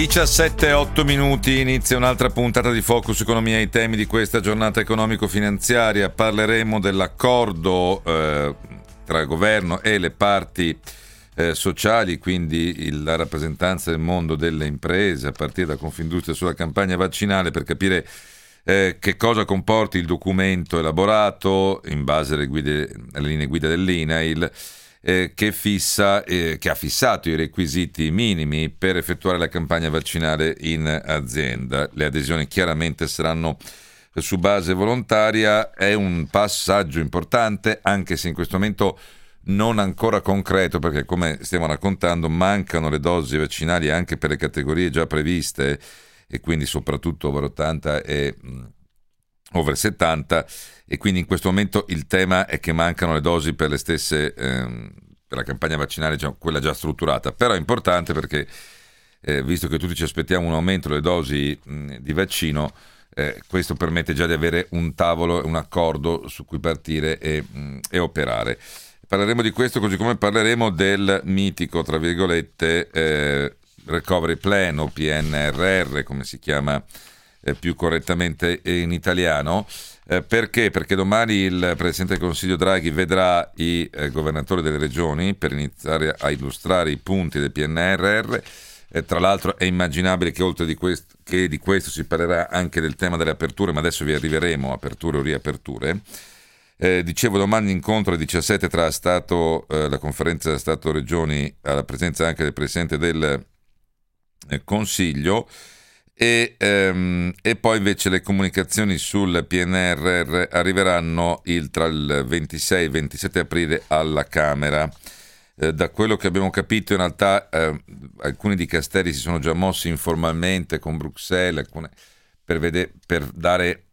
17-8 minuti, inizia un'altra puntata di Focus Economia i temi di questa giornata economico-finanziaria. Parleremo dell'accordo eh, tra il governo e le parti eh, sociali, quindi il, la rappresentanza del mondo delle imprese, a partire da Confindustria sulla campagna vaccinale, per capire eh, che cosa comporti il documento elaborato in base alle, guide, alle linee guida dell'INAIL eh, che, fissa, eh, che ha fissato i requisiti minimi per effettuare la campagna vaccinale in azienda. Le adesioni chiaramente saranno su base volontaria, è un passaggio importante anche se in questo momento non ancora concreto perché come stiamo raccontando mancano le dosi vaccinali anche per le categorie già previste e quindi soprattutto over 80 e over 70 e quindi in questo momento il tema è che mancano le dosi per le stesse ehm, per la campagna vaccinale, già, quella già strutturata, però è importante perché eh, visto che tutti ci aspettiamo un aumento delle dosi mh, di vaccino, eh, questo permette già di avere un tavolo, un accordo su cui partire e, mh, e operare. Parleremo di questo così come parleremo del mitico, tra virgolette, eh, Recovery Plan o PNRR, come si chiama eh, più correttamente in italiano. Eh, perché? Perché domani il Presidente del Consiglio Draghi vedrà i eh, governatori delle regioni per iniziare a illustrare i punti del PNRR. Eh, tra l'altro è immaginabile che oltre di questo, che di questo si parlerà anche del tema delle aperture, ma adesso vi arriveremo, aperture o riaperture. Eh, dicevo domani incontro alle 17 tra Stato, eh, la conferenza Stato-Regioni alla presenza anche del Presidente del eh, Consiglio e, ehm, e, poi invece le comunicazioni sul PNRR arriveranno il, tra il 26 e il 27 aprile alla Camera. Eh, da quello che abbiamo capito in realtà eh, alcuni dicasteri si sono già mossi informalmente con Bruxelles per, vede- per, dare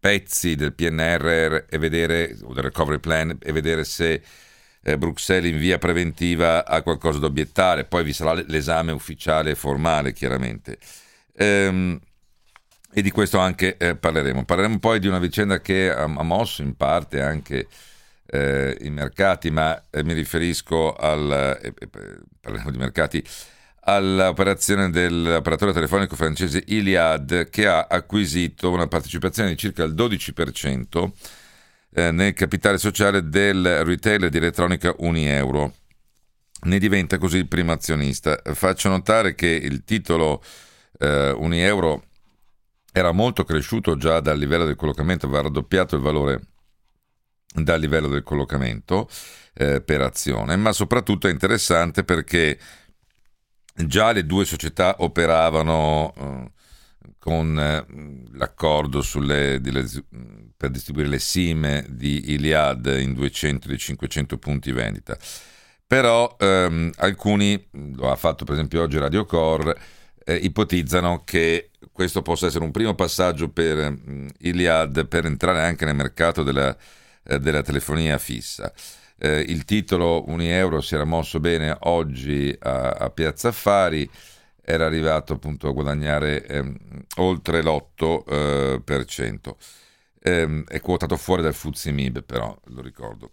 pezzi del PNRR e vedere, o del recovery plan e vedere se eh, Bruxelles in via preventiva ha qualcosa da obiettare, poi vi sarà l'esame ufficiale e formale chiaramente. Ehm, e di questo anche eh, parleremo. Parleremo poi di una vicenda che ha, ha mosso in parte anche eh, i mercati, ma eh, mi riferisco al... Eh, eh, parleremo di mercati all'operazione dell'operatore telefonico francese Iliad che ha acquisito una partecipazione di circa il 12% eh, nel capitale sociale del retailer di elettronica Unieuro. Ne diventa così il primo azionista. Faccio notare che il titolo eh, un euro era molto cresciuto già dal livello del collocamento, aveva raddoppiato il valore dal livello del collocamento eh, per azione, ma soprattutto è interessante perché già le due società operavano eh, con eh, l'accordo sulle, di, per distribuire le SIM di Iliad in 200 di 500 punti vendita. Però ehm, alcuni, lo ha fatto per esempio oggi Radio Core, eh, ipotizzano che questo possa essere un primo passaggio per mh, mm, Iliad per entrare anche nel mercato della, eh, della telefonia fissa. Eh, il titolo Unieuro si era mosso bene oggi a, a Piazza Affari, era arrivato appunto a guadagnare ehm, oltre l'8%. Eh, ehm, è quotato fuori dal Fuzzi Mib, però lo ricordo.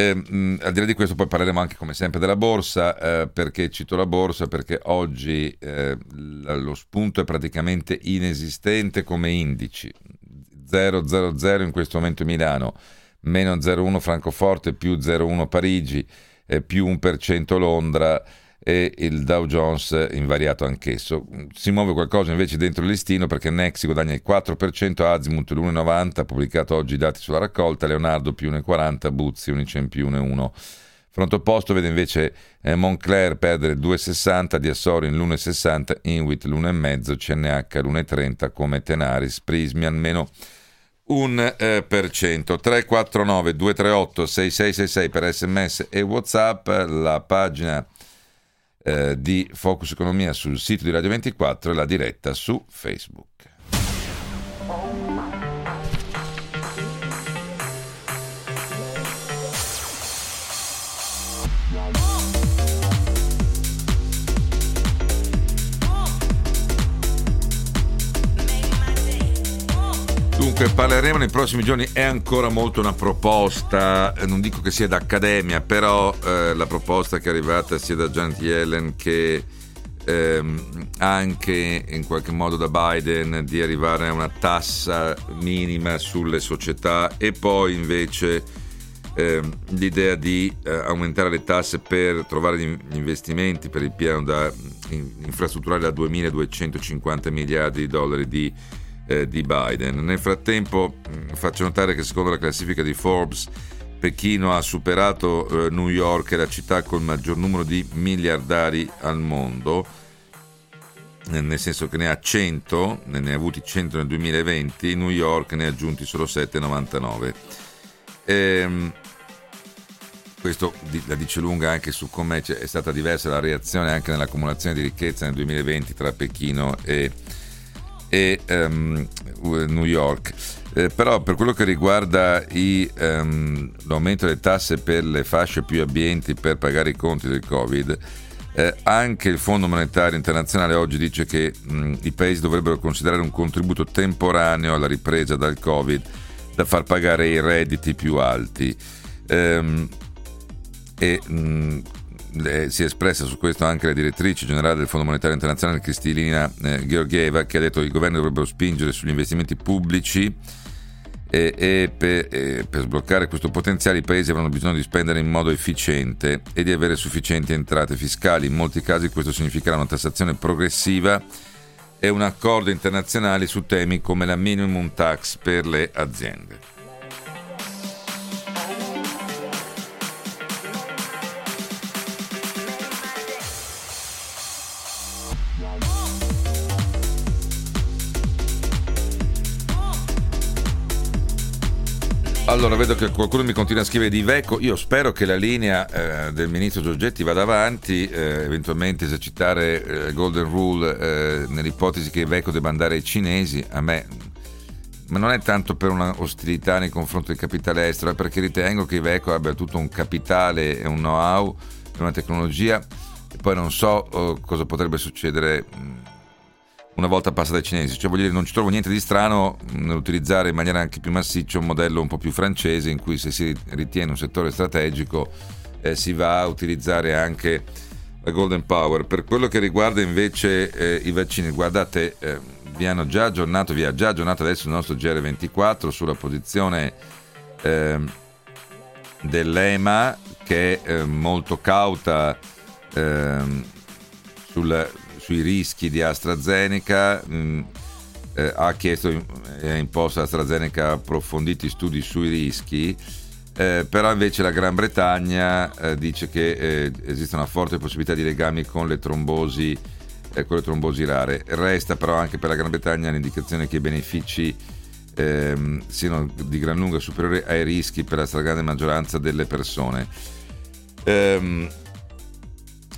Eh, al di là di questo poi parleremo anche come sempre della borsa, eh, perché cito la borsa? Perché oggi eh, lo spunto è praticamente inesistente come indici. 0,00 in questo momento Milano, meno 0,1 Francoforte, più 0,1 Parigi, eh, più 1% Londra e il Dow Jones invariato anch'esso. Si muove qualcosa invece dentro il listino perché Nexi guadagna il 4%, Azimut l'1,90, ha pubblicato oggi i dati sulla raccolta, Leonardo più 1,40, Buzzi Unicem più 1,1. Fronte opposto vede invece eh, Moncler perdere 2,60, Diassorin l'1,60, Inwit l'1,5, CNH l'1,30 come Tenaris, Prismi almeno un eh, per cento 349 238 6666 per sms e whatsapp la pagina eh, di Focus Economia sul sito di Radio 24 e la diretta su Facebook. Eh, parleremo nei prossimi giorni, è ancora molto una proposta, eh, non dico che sia d'accademia, però eh, la proposta che è arrivata sia da Janet Yellen che ehm, anche in qualche modo da Biden di arrivare a una tassa minima sulle società e poi invece ehm, l'idea di eh, aumentare le tasse per trovare gli investimenti per il piano da, in, infrastrutturale da 2.250 miliardi di dollari di eh, di Biden. Nel frattempo mm, faccio notare che secondo la classifica di Forbes Pechino ha superato eh, New York, la città con il maggior numero di miliardari al mondo, eh, nel senso che ne ha 100, ne ha avuti 100 nel 2020, New York ne ha aggiunti solo 7,99. Ehm, questo la dice lunga anche su come è stata diversa la reazione anche nell'accumulazione di ricchezza nel 2020 tra Pechino e, e um, New York. Eh, però per quello che riguarda i, um, l'aumento delle tasse per le fasce più abbienti per pagare i conti del Covid, eh, anche il Fondo Monetario Internazionale oggi dice che mh, i paesi dovrebbero considerare un contributo temporaneo alla ripresa dal Covid da far pagare i redditi più alti. Ehm, e mh, eh, si è espressa su questo anche la direttrice generale del Fondo Monetario Internazionale Cristina eh, Georgieva che ha detto che i governi dovrebbero spingere sugli investimenti pubblici e, e, per, e, per, sbloccare questo potenziale i paesi avranno bisogno di spendere in modo efficiente e di avere sufficienti entrate fiscali. In molti casi questo significherà una tassazione progressiva e un accordo internazionale su temi come la minimum tax per le aziende. Allora, vedo che qualcuno mi continua a scrivere di Veco. Io spero che la linea eh, del ministro Giorgetti vada avanti, eh, eventualmente esercitare eh, Golden Rule eh, nell'ipotesi che Veco debba andare ai cinesi. A me, ma non è tanto per una ostilità nei confronti del capitale estero, è perché ritengo che Veco abbia tutto un capitale e un know-how e una tecnologia. E poi non so oh, cosa potrebbe succedere. Mh, una volta passata ai cinesi. Cioè, voglio dire, non ci trovo niente di strano nell'utilizzare in maniera anche più massiccia un modello un po' più francese in cui se si ritiene un settore strategico eh, si va a utilizzare anche la Golden Power. Per quello che riguarda invece eh, i vaccini, guardate, eh, vi hanno già aggiornato, vi ha già aggiornato adesso il nostro GR24 sulla posizione ehm, dell'EMA che è eh, molto cauta ehm, sul sui rischi di AstraZeneca, mm, eh, ha chiesto e ha imposto a AstraZeneca approfonditi studi sui rischi, eh, però invece la Gran Bretagna eh, dice che eh, esiste una forte possibilità di legami con le trombosi, eh, con le trombosi rare. Resta però anche per la Gran Bretagna l'indicazione che i benefici ehm, siano di gran lunga superiori ai rischi per la stragrande maggioranza delle persone. Ehm,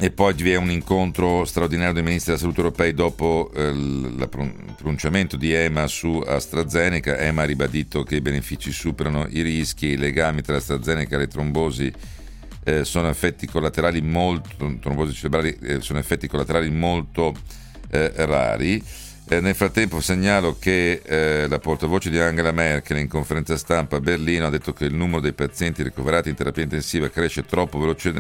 e poi vi è un incontro straordinario dei ministri della salute europei dopo eh, pronunciamento di EMA su AstraZeneca. EMA ha ribadito che i benefici superano i rischi i legami tra AstraZeneca e le trombosi eh, sono effetti collaterali molto, trombosi cerebrali, eh, sono effetti collaterali molto eh, rari. Eh, nel frattempo segnalo che eh, la portavoce di Angela Merkel in conferenza stampa a Berlino ha detto che il numero dei pazienti ricoverati in terapia intensiva cresce troppo, veloce,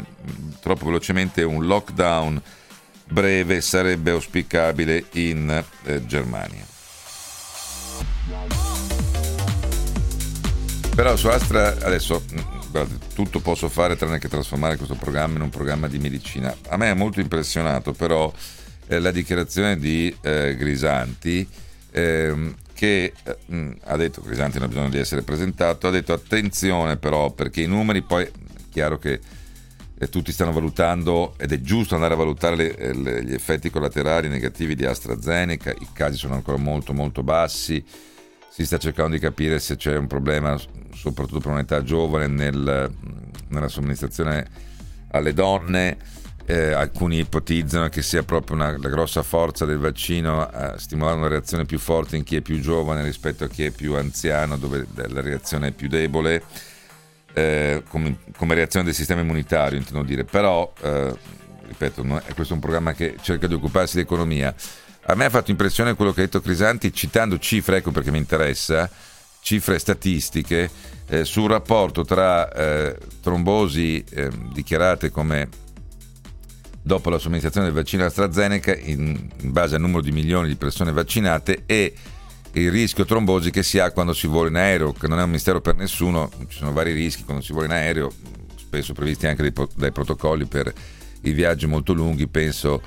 troppo velocemente e un lockdown breve sarebbe auspicabile in eh, Germania. Però su Astra adesso mm, guarda, tutto posso fare tranne che trasformare questo programma in un programma di medicina. A me è molto impressionato però la dichiarazione di eh, Grisanti ehm, che eh, mh, ha detto, Grisanti non ha bisogno di essere presentato, ha detto attenzione però perché i numeri poi è chiaro che eh, tutti stanno valutando ed è giusto andare a valutare le, eh, le, gli effetti collaterali negativi di AstraZeneca, i casi sono ancora molto molto bassi, si sta cercando di capire se c'è un problema soprattutto per un'età giovane nel, nella somministrazione alle donne eh, alcuni ipotizzano che sia proprio una, la grossa forza del vaccino a stimolare una reazione più forte in chi è più giovane rispetto a chi è più anziano, dove la reazione è più debole, eh, come, come, reazione del sistema immunitario, intendo dire. Però, eh, ripeto, è, questo è un programma che cerca di occuparsi di economia. A me ha fatto impressione quello che ha detto Crisanti, citando cifre, ecco perché mi interessa, cifre statistiche eh, sul rapporto tra eh, trombosi ehm, dichiarate come dopo la somministrazione del vaccino AstraZeneca in, base al numero di milioni di persone vaccinate e il rischio trombosi che si ha quando si vola in aereo, che non è un mistero per nessuno, ci sono vari rischi quando si vola in aereo, spesso previsti anche dai, dai protocolli per i viaggi molto lunghi, penso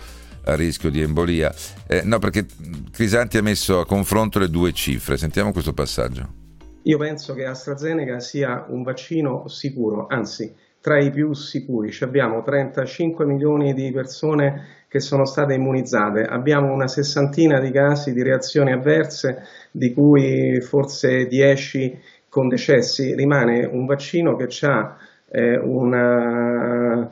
a rischio di embolia. Eh, no, perché Crisanti ha messo a confronto le due cifre, sentiamo questo passaggio. Io penso che AstraZeneca sia un vaccino sicuro, anzi tra i più sicuri. Ci abbiamo 35 milioni di persone che sono state immunizzate, abbiamo una sessantina di casi di reazioni avverse, di cui forse 10 con decessi. Rimane un vaccino che ha eh, una,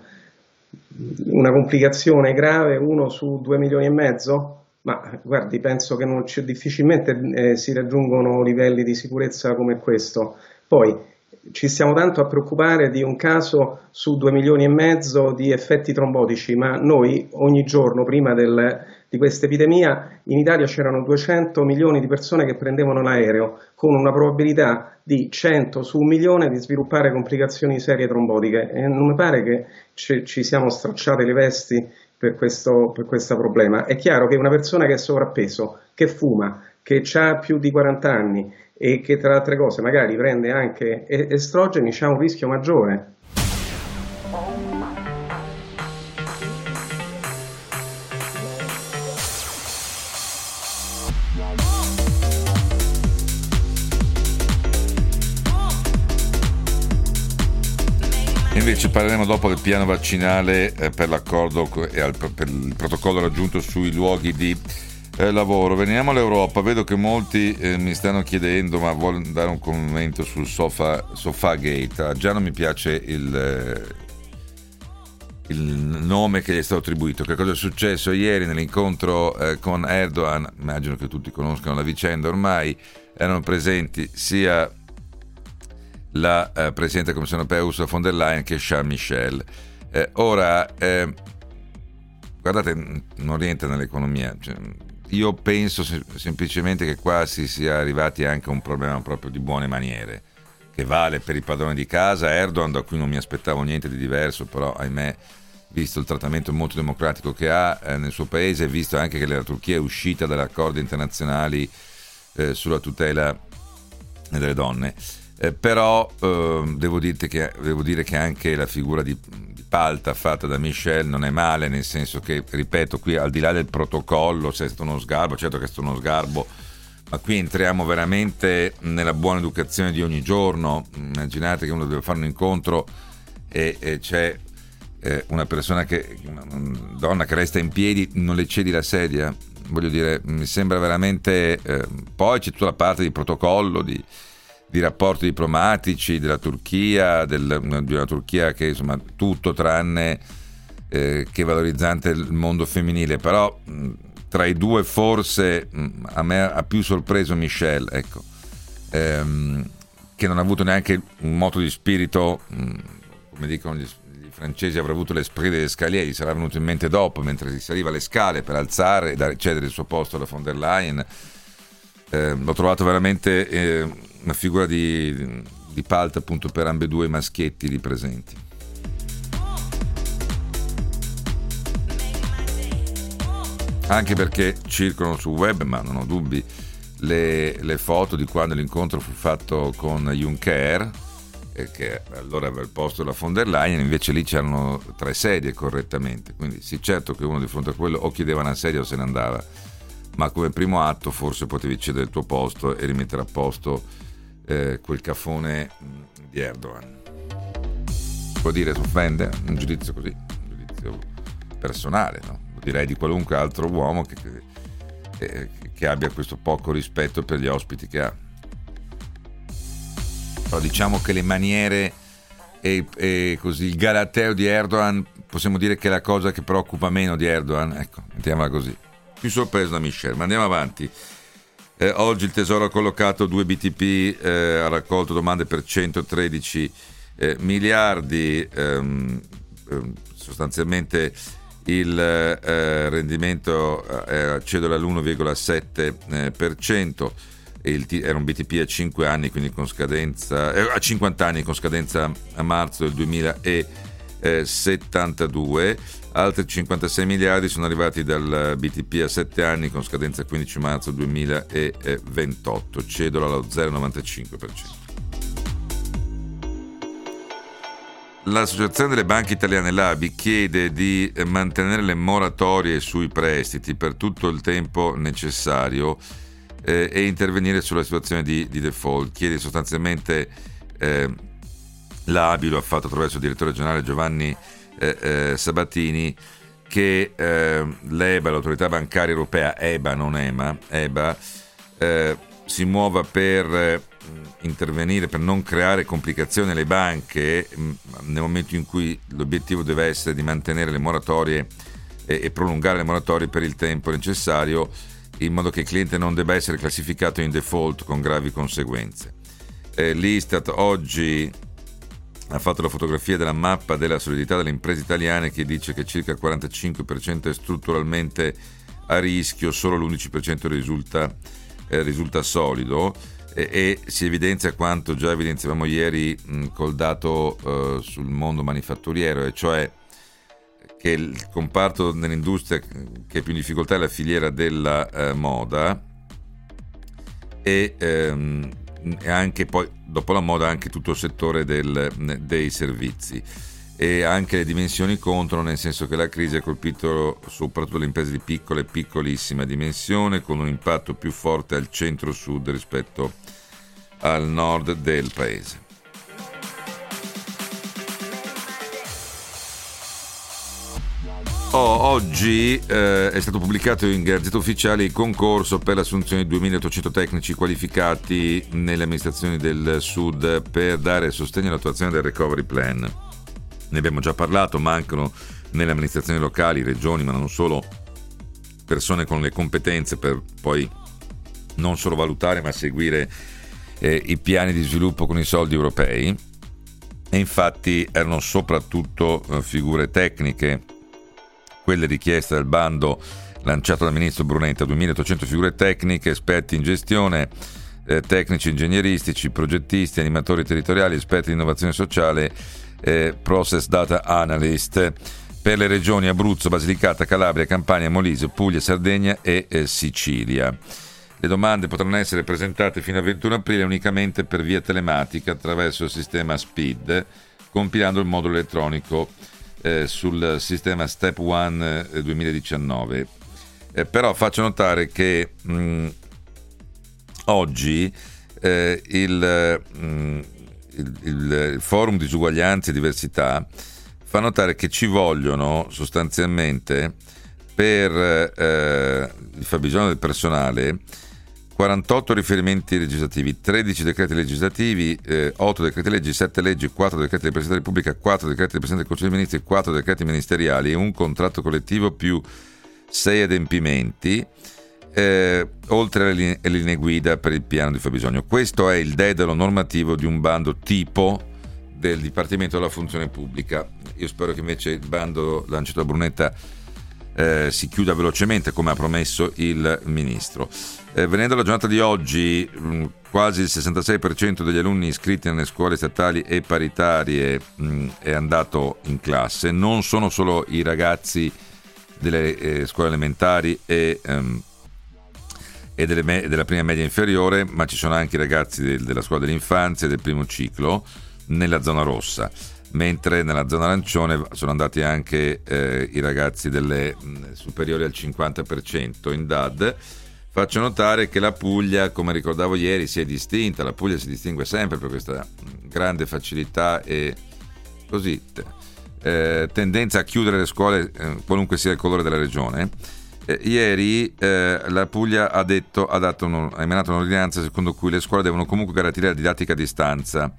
una complicazione grave, uno su 2 milioni e mezzo, ma guardi, penso che difficilmente eh, si raggiungono livelli di sicurezza come questo. Poi ci stiamo tanto a preoccupare di un caso su due milioni e mezzo di effetti trombotici, ma noi ogni giorno prima del, di questa epidemia in Italia c'erano 200 milioni di persone che prendevano l'aereo con una probabilità di 100 su un milione di sviluppare complicazioni serie trombotiche e non mi pare che ci, ci siamo stracciate le vesti per questo, per questo problema. È chiaro che una persona che è sovrappeso, che fuma, che ha più di 40 anni e che tra le altre cose magari prende anche estrogeni, ha un rischio maggiore. Invece parleremo dopo del piano vaccinale eh, per l'accordo e per il protocollo raggiunto sui luoghi di eh, lavoro. Veniamo all'Europa, vedo che molti eh, mi stanno chiedendo ma vuole dare un commento sul sofa, sofa Gate. Ah, già non mi piace il, eh, il nome che gli è stato attribuito. Che cosa è successo ieri nell'incontro eh, con Erdogan? Immagino che tutti conoscano la vicenda ormai. Erano presenti sia la eh, Presidente della Commissione Europea Ursula von der Leyen che Charles Michel. Eh, ora, guardate, non rientra nell'economia. Cioè, io penso se- semplicemente che qua si sia arrivati anche a un problema proprio di buone maniere, che vale per i padroni di casa. Erdogan, da cui non mi aspettavo niente di diverso, però ahimè, visto il trattamento molto democratico che ha eh, nel suo paese, visto anche che la Turchia è uscita dagli accordi internazionali eh, sulla tutela delle donne eh, però eh, devo, che, devo, dire che anche la figura di, di, Palta fatta da Michel non è male, nel senso che, ripeto, qui al di là del protocollo, se è stato uno sgarbo, certo che è stato uno sgarbo, ma qui entriamo veramente nella buona educazione di ogni giorno. Immaginate che uno deve fare un incontro e, e c'è eh, una persona che, una donna che resta in piedi, non le cedi la sedia. Voglio dire, mi sembra veramente... Eh, poi c'è tutta la parte di protocollo, di di rapporti diplomatici della Turchia, del, di una Turchia che insomma tutto tranne eh, che valorizzante il mondo femminile, però tra i due forse a me ha più sorpreso Michel, ecco, ehm, che non ha avuto neanche un moto di spirito, come dicono gli, gli, francesi, avrà avuto l'esprit delle scaliere, gli sarà venuto in mente dopo, mentre si saliva le scale per alzare e cedere il suo posto alla von der Leyen. Eh, l'ho trovato veramente... Eh, una figura di, di palta appunto per ambedue i maschietti lì presenti. Anche perché circolano sul web, ma non ho dubbi, le, le foto di quando l'incontro fu fatto con Juncker, eh, che allora aveva il posto della von der Leyen, invece lì c'erano tre sedie correttamente. Quindi sì, certo che uno di fronte a quello o chiedeva una sedia o se ne andava, ma come primo atto forse potevi cedere il tuo posto e rimettere a posto eh, quel cafone mm, di Erdogan. Può dire, si offende? Un giudizio così, un giudizio personale, no? direi di qualunque altro uomo che, che, che abbia questo poco rispetto per gli ospiti che ha. Però diciamo che le maniere e, e, così il galateo di Erdogan possiamo dire che è la cosa che preoccupa meno di Erdogan ecco, mettiamola così più sorpreso da Michel ma andiamo avanti eh, oggi il Tesoro ha collocato due BTP, eh, ha raccolto domande per 113 eh, miliardi, ehm, ehm, sostanzialmente il eh, rendimento eh, cedola all'1,7%. il, era un BTP a 5 anni, quindi con scadenza, eh, a 50 anni con scadenza a marzo del 2072. Altri 56 miliardi sono arrivati dal BTP a 7 anni con scadenza 15 marzo 2028, cedola allo 0,95%. L'Associazione delle banche italiane, l'ABI, chiede di mantenere le moratorie sui prestiti per tutto il tempo necessario eh, e intervenire sulla situazione di, di default. Chiede sostanzialmente, eh, l'ABI lo ha fatto attraverso il direttore generale Giovanni eh, eh Sabatini, che eh, l'EBA, l'autorità bancaria europea, EBA non EMA, EBA, eh, si muova per intervenire per non creare complicazioni alle banche nel momento in cui l'obiettivo deve essere di mantenere le moratorie e, prolungare le moratorie per il tempo necessario in modo che il cliente non debba essere classificato in default con gravi conseguenze. L'Istat oggi ha fatto la fotografia della mappa della solidità delle imprese italiane che dice che circa il 45% è strutturalmente a rischio, solo l'11% risulta, eh, risulta solido. E, e, si evidenzia quanto già evidenziavamo ieri mh, col dato uh, sul mondo manifatturiero, e cioè che il comparto dell'industria che è più in difficoltà è la filiera della uh, moda e, um, e, anche poi dopo la moda anche tutto il settore del, dei servizi e anche le dimensioni contano nel senso che la crisi ha colpito soprattutto le imprese di piccola e piccolissima dimensione con un impatto più forte al centro-sud rispetto al nord del paese. Oh, oggi eh, è stato pubblicato in Gazzetta Ufficiale il concorso per l'assunzione di 2800 tecnici qualificati nelle amministrazioni del Sud per dare sostegno all'attuazione del Recovery Plan. Ne abbiamo già parlato, mancano nelle amministrazioni locali, regioni, ma non solo, persone con le competenze per poi non solo valutare ma seguire eh, i piani di sviluppo con i soldi europei e infatti erano soprattutto eh, figure tecniche, quelle richieste dal bando lanciato dal ministro Brunetta, 2800 figure tecniche, esperti in gestione, eh, tecnici ingegneristici, progettisti, animatori territoriali, esperti di innovazione sociale, eh, process data analyst. Per le regioni Abruzzo, Basilicata, Calabria, Campania, Molise, Puglia, Sardegna e eh, Sicilia. Le domande potranno essere presentate fino al 21 aprile unicamente per via telematica attraverso il sistema SPID, compilando il modulo elettronico eh, sul sistema Step One eh, 2019. Eh, però faccio notare che mh, mm, oggi eh, il, mh, mm, il, il, forum disuguaglianza e diversità fa notare che ci vogliono sostanzialmente per eh, il fabbisogno del personale 48 riferimenti legislativi, 13 decreti legislativi, eh, 8 decreti leggi, 7 leggi, 4 decreti del Presidente della Repubblica, 4 decreti del Presidente del Consiglio dei Ministri, 4 decreti ministeriali, un contratto collettivo più 6 adempimenti, eh, oltre alle linee, alle linee guida per il piano di fabbisogno. Questo è il dedalo normativo di un bando tipo del Dipartimento della Funzione Pubblica. Io spero che invece il bando lanciato da Brunetta eh, si chiuda velocemente come ha promesso il Ministro. Eh, venendo alla giornata di oggi, mh, mm, quasi il 66% degli alunni iscritti nelle scuole statali e paritarie mh, mm, è andato in classe. Non sono solo i ragazzi delle eh, scuole elementari e, um, e delle me- della prima media inferiore, ma ci sono anche i ragazzi del, della scuola dell'infanzia e del primo ciclo nella zona rossa mentre nella zona arancione sono andati anche eh, i ragazzi delle mh, mm, superiori al 50% in DAD. Faccio notare che la Puglia, come ricordavo ieri, si è distinta, la Puglia si distingue sempre per questa grande facilità e così eh, tendenza a chiudere le scuole eh, qualunque sia il colore della regione. Eh, ieri eh, la Puglia ha, detto, ha, uno, ha emanato un'ordinanza secondo cui le scuole devono comunque garantire la didattica a distanza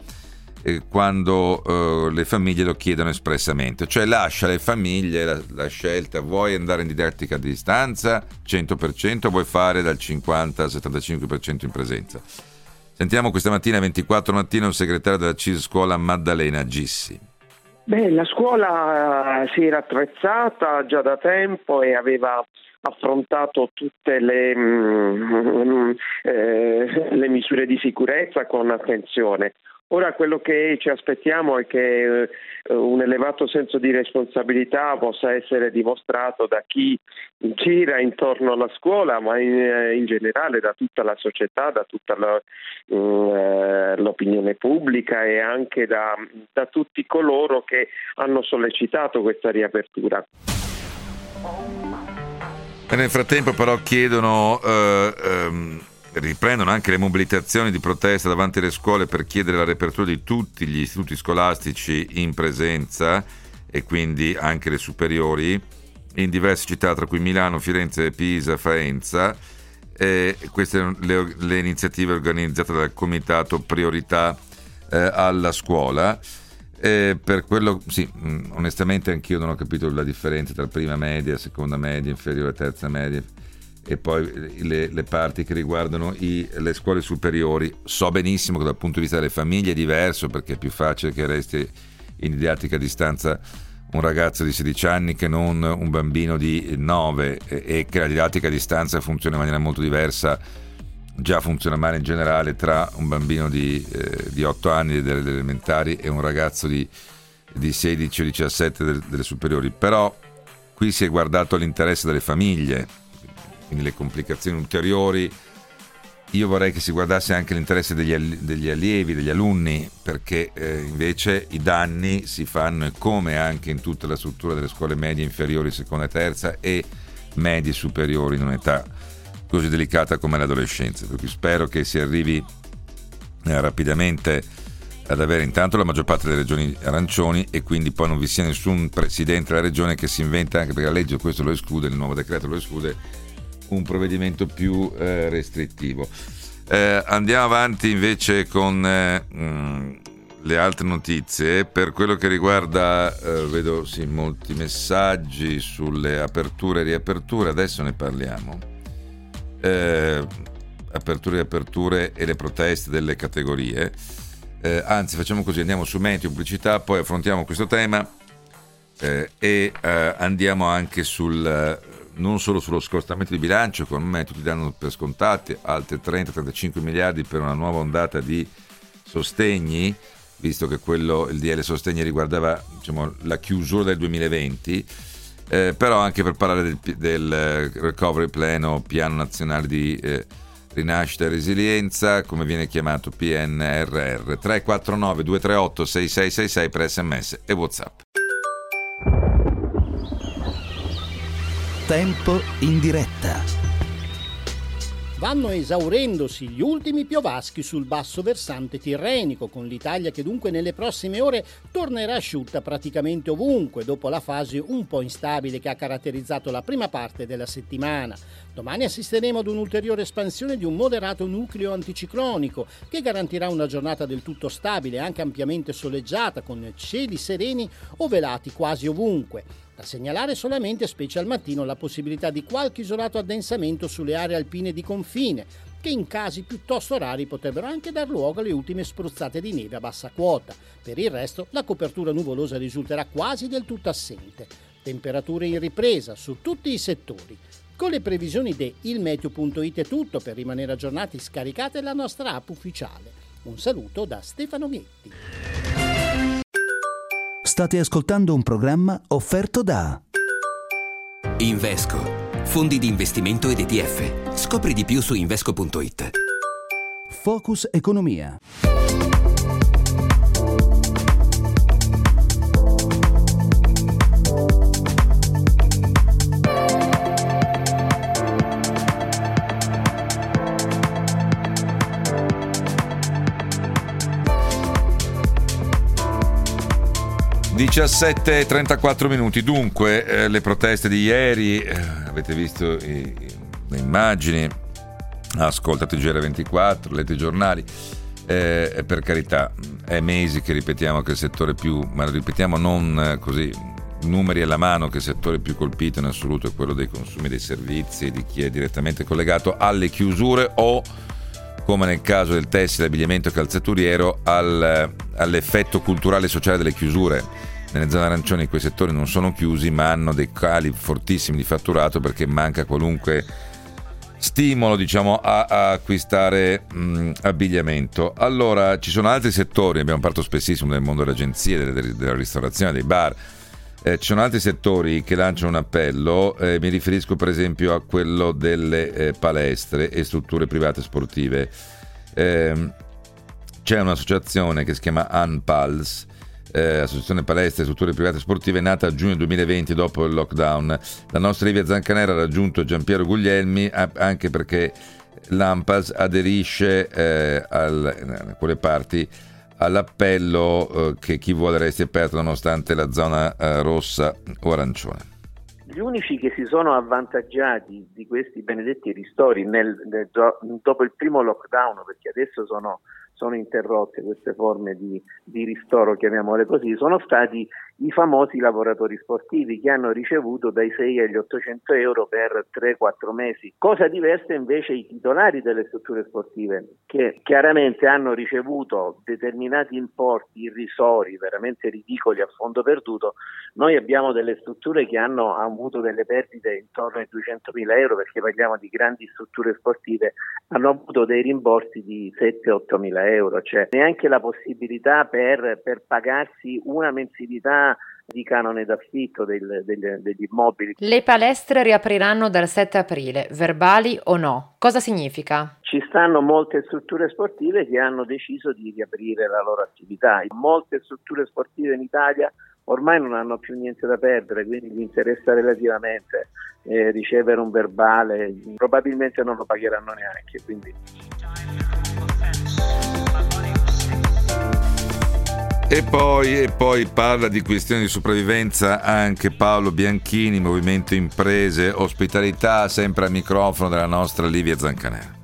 eh, quando eh, le famiglie lo chiedono espressamente, cioè lascia alle famiglie la, la, scelta, vuoi andare in didattica a distanza 100%, vuoi fare dal 50 al 75% in presenza. Sentiamo questa mattina, 24 mattino, il segretario della CIS Scuola Maddalena Gissi. Beh, la scuola si era attrezzata già da tempo e aveva affrontato tutte le, mm, eh, le misure di sicurezza con attenzione. Ora quello che ci aspettiamo è che eh, un elevato senso di responsabilità possa essere dimostrato da chi gira intorno alla scuola, ma in, eh, in generale da tutta la società, da tutta la, uh, l'opinione pubblica e anche da, da tutti coloro che hanno sollecitato questa riapertura. nel frattempo però chiedono... Uh, um riprendono anche le mobilitazioni di protesta davanti alle scuole per chiedere la riapertura di tutti gli istituti scolastici in presenza e quindi anche le superiori in diverse città tra cui Milano, Firenze, Pisa, Faenza. E queste sono le, le, iniziative organizzate dal Comitato Priorità eh, alla scuola. E per quello, sì, onestamente anch'io non ho capito la differenza tra prima media, seconda media, inferiore, terza media e poi le, le parti che riguardano i, le scuole superiori. So benissimo che dal punto di vista delle famiglie è diverso perché è più facile che resti in didattica a distanza un ragazzo di 16 anni che non un bambino di 9 e, che la didattica a distanza funziona in maniera molto diversa già funziona male in generale tra un bambino di, eh, di 8 anni delle, delle, elementari e un ragazzo di, di 16 o 17 delle, delle superiori. Però qui si è guardato l'interesse delle famiglie quindi le complicazioni ulteriori. Io vorrei che si guardasse anche l'interesse degli, allievi, degli alunni, perché eh, invece i danni si fanno, e come anche in tutta la struttura delle scuole medie inferiori, seconda e terza, e medie superiori in un'età così delicata come l'adolescenza. Per cui spero che si arrivi eh, rapidamente ad avere intanto la maggior parte delle regioni arancioni e quindi poi non vi sia nessun presidente della regione che si inventa, anche perché la legge questo lo esclude, il nuovo decreto lo esclude, un provvedimento più eh, restrittivo. Eh, andiamo avanti invece con eh, mh, mm, le altre notizie. Per quello che riguarda, eh, vedo sì, molti messaggi sulle aperture e riaperture, adesso ne parliamo. Eh, aperture e riaperture e le proteste delle categorie. Eh, anzi, facciamo così, andiamo su Meteo, pubblicità, poi affrontiamo questo tema e andiamo anche sul non solo sullo scostamento di bilancio, con me tutti danno per scontati altri 30-35 miliardi per una nuova ondata di sostegni, visto che quello, il DL sostegni riguardava diciamo, la chiusura del 2020, eh, però anche per parlare del, del eh, recovery plan o piano nazionale di eh, rinascita e resilienza, come viene chiamato PNRR, 349 238 6666 per sms e whatsapp. Tempo in diretta. Vanno esaurendosi gli ultimi piovaschi sul basso versante tirrenico, con l'Italia che dunque nelle prossime ore tornerà asciutta praticamente ovunque, dopo la fase un po' instabile che ha caratterizzato la prima parte della settimana. Domani assisteremo ad un'ulteriore espansione di un moderato nucleo anticiclonico che garantirà una giornata del tutto stabile, anche ampiamente soleggiata, con cieli sereni o velati quasi ovunque. Da segnalare solamente, specie al mattino, la possibilità di qualche isolato addensamento sulle aree alpine di confine, che in casi piuttosto rari potrebbero anche dar luogo alle ultime spruzzate di neve a bassa quota. Per il resto, la copertura nuvolosa risulterà quasi del tutto assente. Temperature in ripresa su tutti i settori. Con le previsioni di ilmeteo.it è tutto per rimanere aggiornati scaricate la nostra app ufficiale. Un saluto da Stefano Mietti. State ascoltando un programma offerto da Invesco, fondi di investimento ed ETF. Scopri di più su invesco.it. Focus Economia. 17.34 minuti, dunque eh, le proteste di ieri, eh, avete visto i, le immagini, ascoltate GR24, lette i giornali, eh, per carità è mesi che ripetiamo che il settore più, ma ripetiamo non eh, così numeri alla mano che il settore più colpito in assoluto è quello dei consumi dei servizi e di chi è direttamente collegato alle chiusure o come nel caso del tessile, abbigliamento calzaturiero, al, all'effetto culturale e sociale delle chiusure nelle zone arancioni quei settori non sono chiusi ma hanno dei cali fortissimi di fatturato perché manca qualunque stimolo diciamo, a, a acquistare mh, abbigliamento. Allora ci sono altri settori, abbiamo parlato spessissimo del mondo delle agenzie, delle, della ristorazione, dei bar. Eh, ci sono altri settori che lanciano un appello, eh, mi riferisco per esempio a quello delle eh, palestre e strutture private sportive. Ehm, c'è un'associazione che si chiama ANPALS eh, Associazione Palestre e Strutture Private Sportive, nata a giugno 2020 dopo il lockdown. La nostra Livia Zancanera ha raggiunto Giampiero Guglielmi anche perché l'AMPAS aderisce eh, al, a quelle parti all'appello eh, che chi vuole resti aperto nonostante la zona eh, rossa o arancione. Gli unici che si sono avvantaggiati di questi benedetti ristori nel, nel, dopo il primo lockdown, perché adesso sono sono interrotte queste forme di, di ristoro, chiamiamole così, sono stati i famosi lavoratori sportivi che hanno ricevuto dai 6 agli 800 euro per 3-4 mesi. Cosa diversa invece i titolari delle strutture sportive che chiaramente hanno ricevuto determinati importi irrisori, veramente ridicoli a fondo perduto. Noi abbiamo delle strutture che hanno avuto delle perdite intorno ai 200 mila euro perché parliamo di grandi strutture sportive, hanno avuto dei rimborsi di 7-8 mila euro, cioè neanche la possibilità per, per pagarsi una mensilità di canone d'affitto del, del, degli immobili. Le palestre riapriranno dal 7 aprile, verbali o no? Cosa significa? Ci stanno molte strutture sportive che hanno deciso di riaprire la loro attività. Molte strutture sportive in Italia ormai non hanno più niente da perdere, quindi gli interessa relativamente eh, ricevere un verbale, probabilmente non lo pagheranno neanche. Quindi... E poi, e poi, parla di questioni di sopravvivenza anche Paolo Bianchini, Movimento Imprese, Ospitalità, sempre al microfono della nostra Livia Zancanera.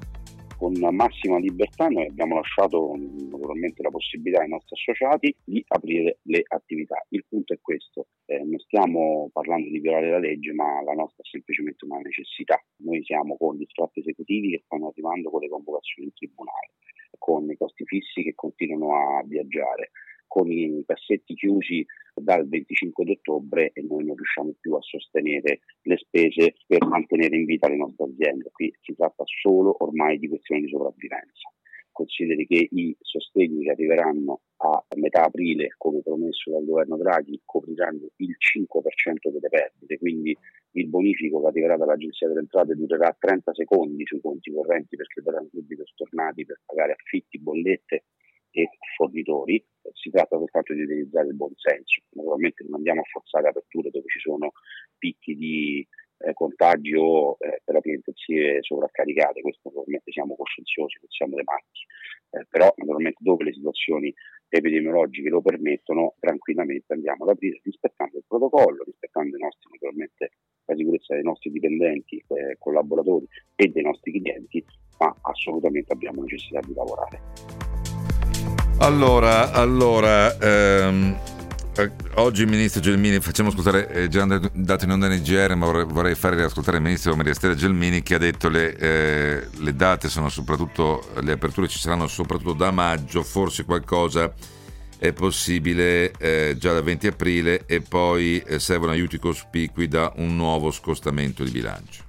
Con massima libertà noi abbiamo lasciato naturalmente la possibilità ai nostri associati di aprire le attività. Il punto è questo, eh, non stiamo parlando di violare la legge ma la nostra è semplicemente una necessità. Noi siamo con gli sfratti esecutivi che stanno arrivando con le convocazioni in tribunale, con i costi fissi che continuano a viaggiare con i cassetti chiusi dal 25 di ottobre e noi non riusciamo più a sostenere le spese per mantenere in vita le nostre aziende. Qui si tratta solo ormai di questioni di sopravvivenza. Consideri che i sostegni che arriveranno a metà aprile, come promesso dal governo Draghi, copriranno il 5% delle perdite, quindi il bonifico che arriverà dall'Agenzia delle Entrate durerà 30 secondi sui conti correnti perché verranno subito stornati per pagare affitti, bollette e fornitori, si tratta soltanto di utilizzare il buon senso. Naturalmente non andiamo a forzare aperture dove ci sono picchi di eh, contagi o eh, terapie intensive sovraccaricate, questo naturalmente siamo coscienziosi, non siamo dei matti, eh, però naturalmente dove le situazioni epidemiologiche lo permettono, tranquillamente andiamo ad aprire rispettando il protocollo, rispettando nostri, naturalmente la sicurezza dei nostri dipendenti, eh, collaboratori e dei nostri clienti, ma assolutamente abbiamo necessità di lavorare. Allora, allora ehm, eh, oggi il ministro Gelmini, facciamo ascoltare, è già andato in onda nel GR, ma vorrei, vorrei fare riascoltare il ministro Maria Stella Gelmini che ha detto le, eh, le date sono soprattutto, le aperture ci saranno soprattutto da maggio, forse qualcosa è possibile eh, già dal 20 aprile e poi eh, servono aiuti cospicui da un nuovo scostamento di bilancio.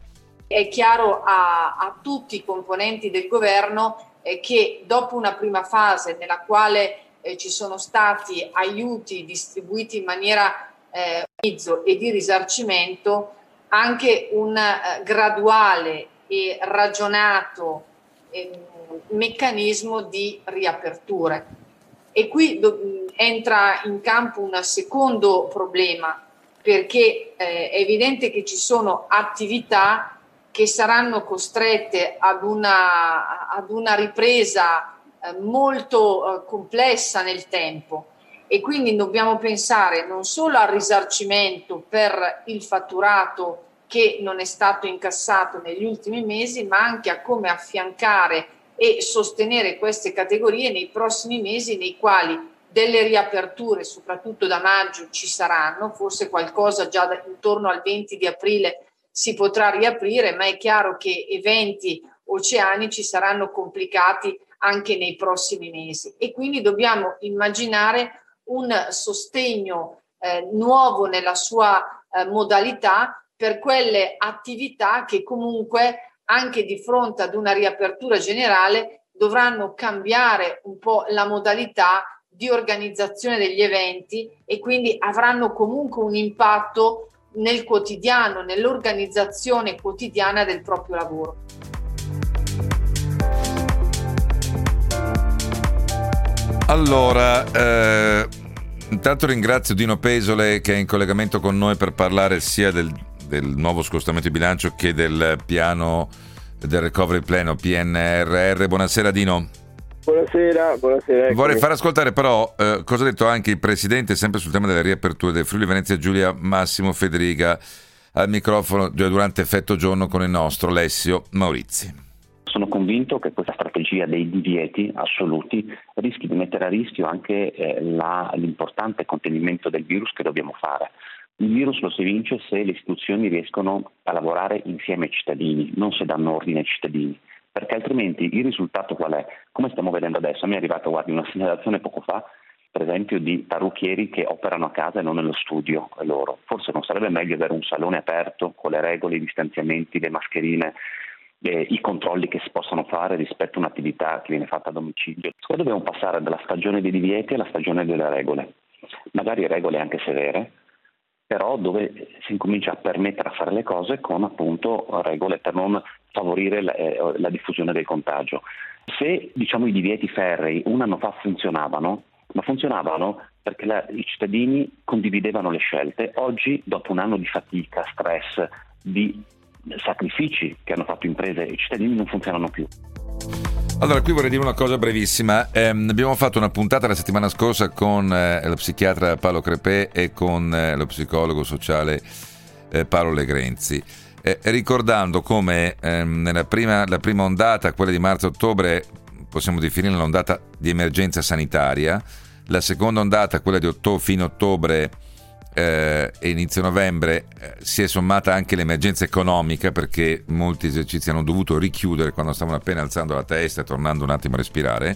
È chiaro a, a tutti i componenti del governo che dopo una prima fase nella quale eh, ci sono stati aiuti distribuiti in maniera eh, e di risarcimento, anche un eh, graduale e ragionato eh, meccanismo di riaperture. E qui do, entra in campo un secondo problema, perché eh, è evidente che ci sono attività che saranno costrette ad una, ad una ripresa eh, molto eh, complessa nel tempo. E quindi dobbiamo pensare non solo al risarcimento per il fatturato che non è stato incassato negli ultimi mesi, ma anche a come affiancare e sostenere queste categorie nei prossimi mesi nei quali delle riaperture, soprattutto da maggio, ci saranno, forse qualcosa già intorno al 20 di aprile si potrà riaprire, ma è chiaro che eventi oceanici saranno complicati anche nei prossimi mesi. E quindi dobbiamo immaginare un sostegno eh, nuovo nella sua eh, modalità per quelle attività che comunque anche di fronte ad una riapertura generale dovranno cambiare un po' la modalità di organizzazione degli eventi e quindi avranno comunque un impatto nel quotidiano, nell'organizzazione quotidiana del proprio lavoro. Allora, eh, intanto ringrazio Dino Pesole che è in collegamento con noi per parlare sia del, del nuovo scostamento di bilancio che del piano del recovery pleno PNRR. Buonasera Dino. Buonasera, buonasera. Eccomi. Vorrei far ascoltare però eh, cosa ha detto anche il Presidente, sempre sul tema delle riaperture del Friuli Venezia Giulia, Massimo Federica, al microfono durante effetto giorno con il nostro Alessio Maurizi. Sono convinto che questa strategia dei divieti assoluti rischi di mettere a rischio anche eh, la, l'importante contenimento del virus che dobbiamo fare. Il virus lo si vince se le istituzioni riescono a lavorare insieme ai cittadini, non se danno ordine ai cittadini, perché altrimenti il risultato qual è? Come stiamo vedendo adesso, mi è arrivata guardi, una segnalazione poco fa, per esempio, di parrucchieri che operano a casa e non nello studio loro. Forse non sarebbe meglio avere un salone aperto con le regole, i distanziamenti, le mascherine eh, i controlli che si possono fare rispetto a un'attività che viene fatta a domicilio. Poi dobbiamo passare dalla stagione dei divieti alla stagione delle regole, magari regole anche severe, però dove si incomincia a permettere a fare le cose con appunto regole per non favorire la, eh, la diffusione del contagio. Se diciamo i divieti ferrei un anno fa funzionavano, ma funzionavano perché la, i cittadini condividevano le scelte, oggi dopo un anno di fatica, stress, di sacrifici che hanno fatto imprese e cittadini non funzionano più. Allora, qui vorrei dire una cosa brevissima. Eh, abbiamo fatto una puntata la settimana scorsa con eh, lo psichiatra Paolo Crepè e con eh, lo psicologo sociale eh, Paolo Legrenzi, eh, ricordando come ehm, nella prima, prima ondata, quella di marzo-ottobre, possiamo definire l'ondata di emergenza sanitaria, la seconda ondata, quella di ottobre, fine ottobre, eh, e inizio novembre eh, si è sommata anche l'emergenza economica perché molti esercizi hanno dovuto richiudere quando stavano appena alzando la testa e tornando un attimo a respirare.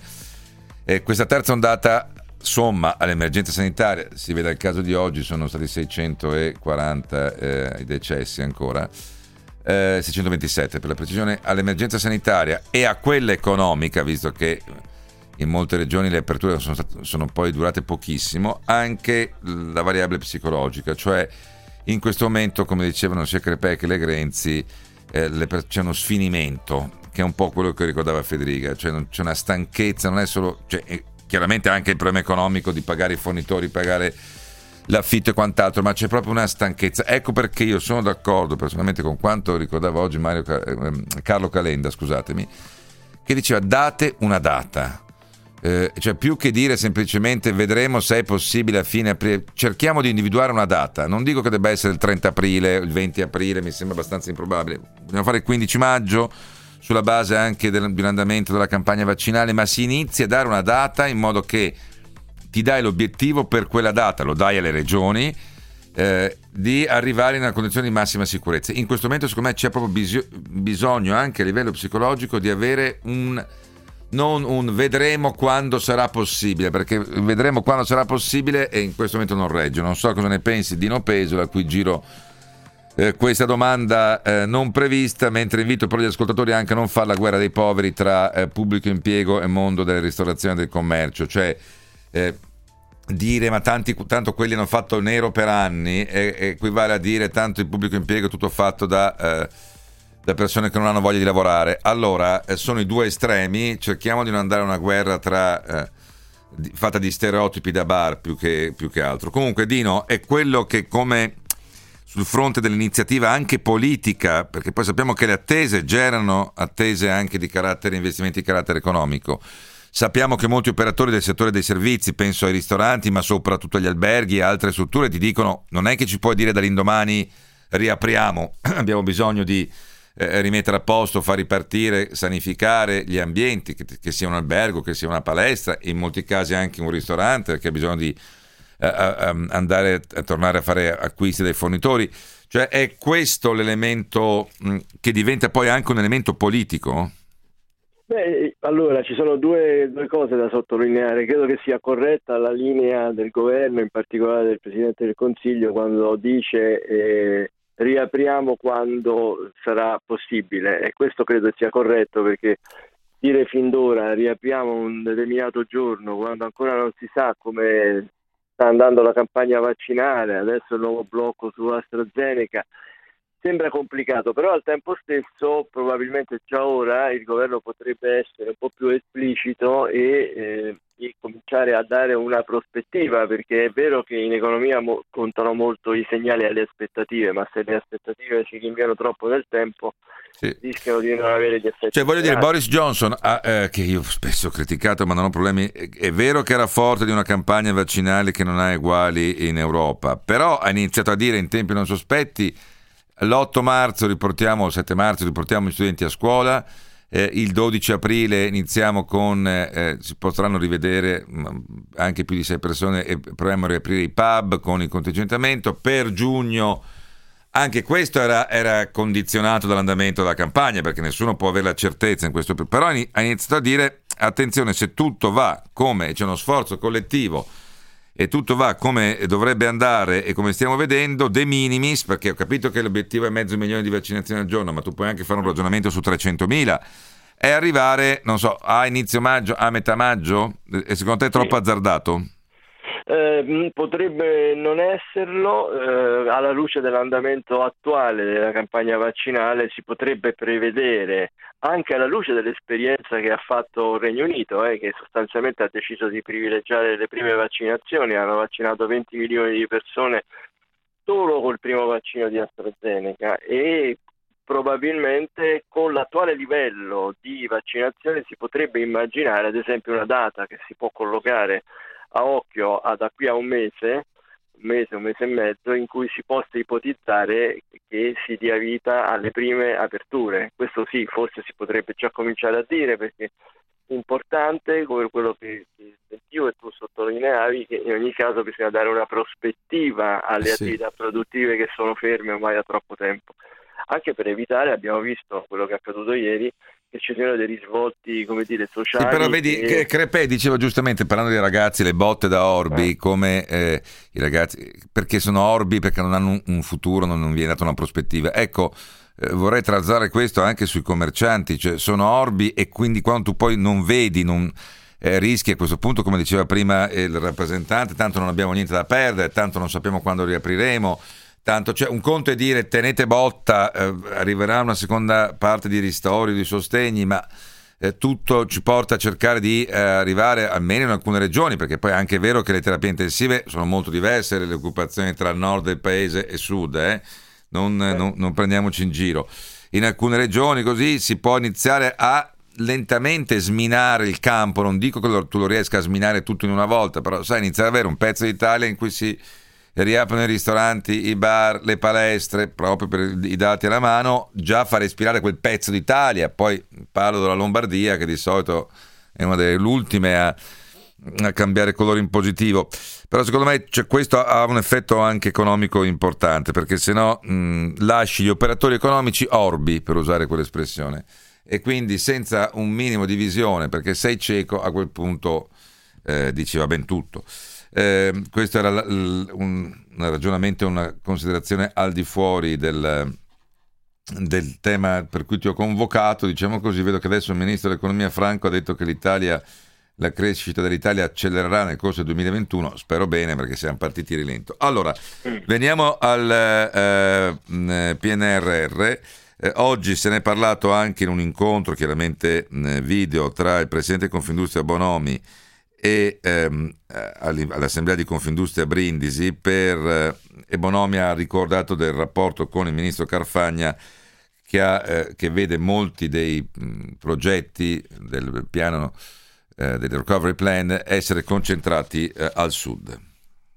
E questa terza ondata somma all'emergenza sanitaria, si vede il caso di oggi, sono stati 640 eh, i decessi ancora. 627 eh, per la precisione, all'emergenza sanitaria e a quella economica, visto che in molte regioni le aperture sono, state, sono poi durate pochissimo, anche la variabile psicologica, cioè in questo momento, come dicevano sia Crepè che Legrenzi, eh, le, c'è uno sfinimento, che è un po' quello che ricordava Federica, cioè c'è una stanchezza, non è solo... Cioè, chiaramente anche il problema economico di pagare i fornitori, pagare l'affitto e quant'altro, ma c'è proprio una stanchezza. Ecco perché io sono d'accordo personalmente con quanto ricordava oggi Mario, eh, Carlo Calenda, scusatemi, che diceva date una data eh, cioè più che dire semplicemente vedremo se è possibile a fine aprile, cerchiamo di individuare una data. Non dico che debba essere il 30 aprile, il 20 aprile, mi sembra abbastanza improbabile. Dobbiamo fare il 15 maggio sulla base anche del, andamento della campagna vaccinale, ma si inizia a dare una data in modo che ti dai l'obiettivo per quella data, lo dai alle regioni, eh, di arrivare in una condizione di massima sicurezza. In questo momento, secondo me, c'è proprio bisogno anche a livello psicologico di avere un non un vedremo quando sarà possibile, perché vedremo quando sarà possibile e in questo momento non regge. Non so cosa ne pensi Dino Pesola, a cui giro eh, questa domanda eh, non prevista, mentre invito però gli ascoltatori anche a non fare la guerra dei poveri tra eh, pubblico impiego e mondo della ristorazione e del commercio, cioè eh, dire ma tanti, tanto quelli hanno fatto nero per anni equivale a dire tanto il pubblico impiego è tutto fatto da eh, da persone che non hanno voglia di lavorare. Allora, eh, sono i due estremi, cerchiamo di non andare a una guerra tra, eh, fatta di stereotipi da bar più che, più che altro. Comunque, Dino, è quello che come sul fronte dell'iniziativa anche politica, perché poi sappiamo che le attese generano attese anche di carattere investimenti di carattere economico. Sappiamo che molti operatori del settore dei servizi, penso ai ristoranti, ma soprattutto agli alberghi e altre strutture, ti dicono non è che ci puoi dire dall'indomani riapriamo, abbiamo bisogno di eh, rimettere a posto, far ripartire, sanificare gli ambienti, che, che, sia un albergo, che sia una palestra, in molti casi anche un ristorante perché ha bisogno di eh, andare a tornare a fare acquisti dai fornitori. Cioè è questo l'elemento mh, che diventa poi anche un elemento politico? Beh, allora ci sono due, due, cose da sottolineare. Credo che sia corretta la linea del governo, in particolare del Presidente del Consiglio, quando dice eh, riapriamo quando sarà possibile. E questo credo sia corretto perché dire fin d'ora riapriamo un determinato giorno quando ancora non si sa come sta andando la campagna vaccinale, adesso il nuovo blocco su AstraZeneca, sembra complicato, però al tempo stesso probabilmente già ora il governo potrebbe essere un po' più esplicito e, eh, e cominciare a dare una prospettiva, perché è vero che in economia mo- contano molto i segnali e le aspettative, ma se le aspettative si rinviano troppo nel tempo sì. rischiano di non avere gli effetti. Cioè, voglio dire, Boris Johnson, ah, eh, che io spesso ho criticato, ma non ho problemi, è vero che era forte di una campagna vaccinale che non ha uguali in Europa, però ha iniziato a dire in tempi non sospetti l'8 marzo riportiamo, il 7 marzo riportiamo gli studenti a scuola, eh, il 12 aprile iniziamo con, eh, eh si potranno rivedere mh, mm, anche più di 6 persone e proviamo a riaprire i pub con il contingentamento, per giugno anche questo era, era, condizionato dall'andamento della campagna perché nessuno può avere la certezza in questo però ha iniziato a dire attenzione se tutto va come c'è uno sforzo collettivo e tutto va come dovrebbe andare e come stiamo vedendo, de minimis, perché ho capito che l'obiettivo è mezzo milione di vaccinazioni al giorno, ma tu puoi anche fare un ragionamento su 300.000, è arrivare, non so, a inizio maggio, a metà maggio? E secondo te è troppo sì. azzardato? Eh, potrebbe non esserlo, eh, alla luce dell'andamento attuale della campagna vaccinale si potrebbe prevedere, anche alla luce dell'esperienza che ha fatto il Regno Unito, eh, che sostanzialmente ha deciso di privilegiare le prime vaccinazioni, hanno vaccinato 20 milioni di persone solo col primo vaccino di AstraZeneca e probabilmente con l'attuale livello di vaccinazione si potrebbe immaginare ad esempio una data che si può collocare a occhio a, da qui a un mese, un mese, un mese e mezzo, in cui si possa ipotizzare che si dia vita alle prime aperture. Questo sì, forse si potrebbe già cominciare a dire perché è importante, come quello che, che sentivo e tu sottolineavi, che in ogni caso bisogna dare una prospettiva alle sì. attività produttive che sono ferme ormai da troppo tempo anche per evitare, abbiamo visto quello che è accaduto ieri, che ci siano dei risvolti, come dire, sociali. Sì, però vedi, che... Crepè diceva giustamente, parlando dei ragazzi, le botte da orbi, eh. come eh, i ragazzi, perché sono orbi, perché non hanno un, un futuro, non, non viene data una prospettiva. Ecco, eh, vorrei trazzare questo anche sui commercianti, cioè sono orbi e quindi quando tu poi non vedi, non... Eh, rischi a questo punto, come diceva prima il rappresentante, tanto non abbiamo niente da perdere, tanto non sappiamo quando riapriremo, Tanto, cioè, un conto è dire tenete botta, eh, arriverà una seconda parte di ristori, di sostegni, ma eh, tutto ci porta a cercare di eh, arrivare almeno in alcune regioni, perché poi è anche vero che le terapie intensive sono molto diverse, le occupazioni tra nord del paese e sud, eh. non, non, non prendiamoci in giro. In alcune regioni così si può iniziare a lentamente sminare il campo, non dico che tu lo riesca a sminare tutto in una volta, però sai, iniziare ad avere un pezzo d'Italia in cui si riaprono i ristoranti, i bar, le palestre, proprio per i dati alla mano, già fa respirare quel pezzo d'Italia. Poi parlo della Lombardia, che di solito è una delle ultime a, a cambiare colore in positivo. Però secondo me cioè, questo ha un effetto anche economico importante, perché se no lasci gli operatori economici orbi, per usare quell'espressione, e quindi senza un minimo di visione, perché sei cieco, a quel punto eh, dici va ben tutto. Eh, questo era l- l- un, un ragionamento, una considerazione al di fuori del, del tema per cui ti ho convocato. Diciamo così, vedo che adesso il ministro dell'economia Franco ha detto che l'Italia la crescita dell'Italia accelererà nel corso del 2021, spero bene perché siamo partiti rilento. Allora, veniamo al eh, eh PNRR. Eh, oggi se ne è parlato anche in un incontro, chiaramente eh, video, tra il presidente Confindustria Bonomi e ehm, eh, all'Assemblea di Confindustria Brindisi per eh, e Bonomi ha ricordato del rapporto con il ministro Carfagna che, ha, eh, che vede molti dei mh, progetti del piano eh, del recovery plan essere concentrati eh, al sud.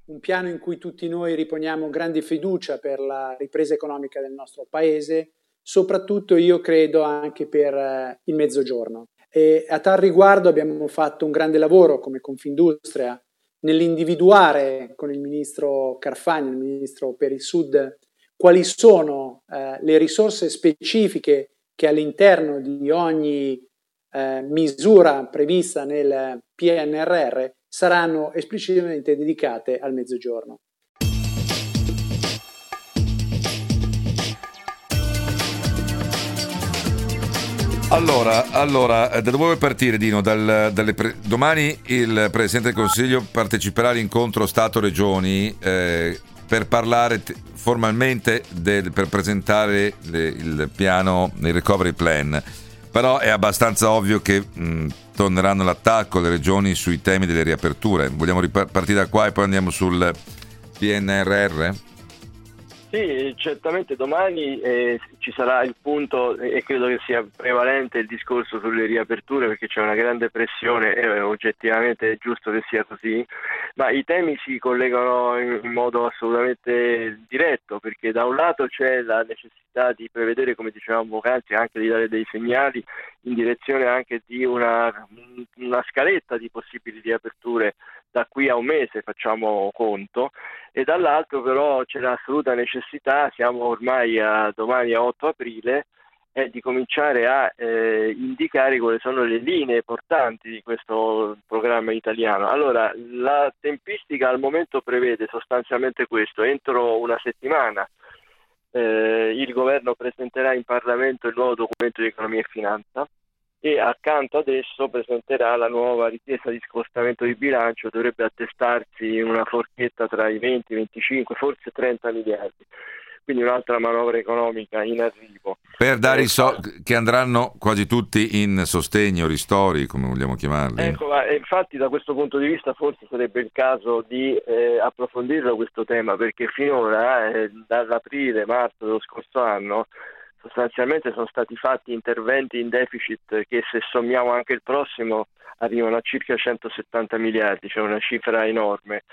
Un piano in cui tutti noi riponiamo grande fiducia per la ripresa economica del nostro paese, soprattutto io credo anche per eh, il mezzogiorno. E a tal riguardo abbiamo fatto un grande lavoro come Confindustria nell'individuare con il ministro Carfagna, il ministro per il Sud, quali sono eh, le risorse specifiche che all'interno di ogni eh, misura prevista nel PNRR saranno esplicitamente dedicate al mezzogiorno. Allora, allora, eh, da dove partire Dino? Dal, pre... Domani il Presidente del Consiglio parteciperà all'incontro Stato-Regioni eh, per parlare t- formalmente, del, per presentare le, il piano, il recovery plan. Però è abbastanza ovvio che mh, torneranno all'attacco le regioni sui temi delle riaperture. Vogliamo ripartire da qua e poi andiamo sul PNRR? Sì, certamente domani eh, ci sarà il punto e credo che sia prevalente il discorso sulle riaperture perché c'è una grande pressione e eh, oggettivamente è giusto che sia così, ma i temi si collegano in, in modo assolutamente diretto perché da un lato c'è la necessità di prevedere, come dicevamo poc'anzi, anche di dare dei segnali in direzione anche di una, una scaletta di possibili riaperture da qui a un mese, facciamo conto, e dall'altro però c'è l'assoluta necessità, siamo ormai a domani a 8 aprile, è di cominciare a eh, indicare quali sono le linee portanti di questo programma italiano. Allora, la tempistica al momento prevede sostanzialmente questo, entro una settimana eh, il governo presenterà in Parlamento il nuovo documento di economia e finanza, e accanto ad esso presenterà la nuova richiesta di scostamento di bilancio, dovrebbe attestarsi in una forchetta tra i 20, 25, forse 30 miliardi. Quindi un'altra manovra economica in arrivo. Per dare i soldi che andranno quasi tutti in sostegno, ristori, come vogliamo chiamarli. Ecco, ma infatti da questo punto di vista forse sarebbe il caso di eh, approfondirlo questo tema, perché finora, eh, dall'aprile, marzo dello scorso anno, sostanzialmente sono stati fatti interventi in deficit che se sommiamo anche il prossimo arrivano a circa 170 miliardi, cioè una cifra enorme.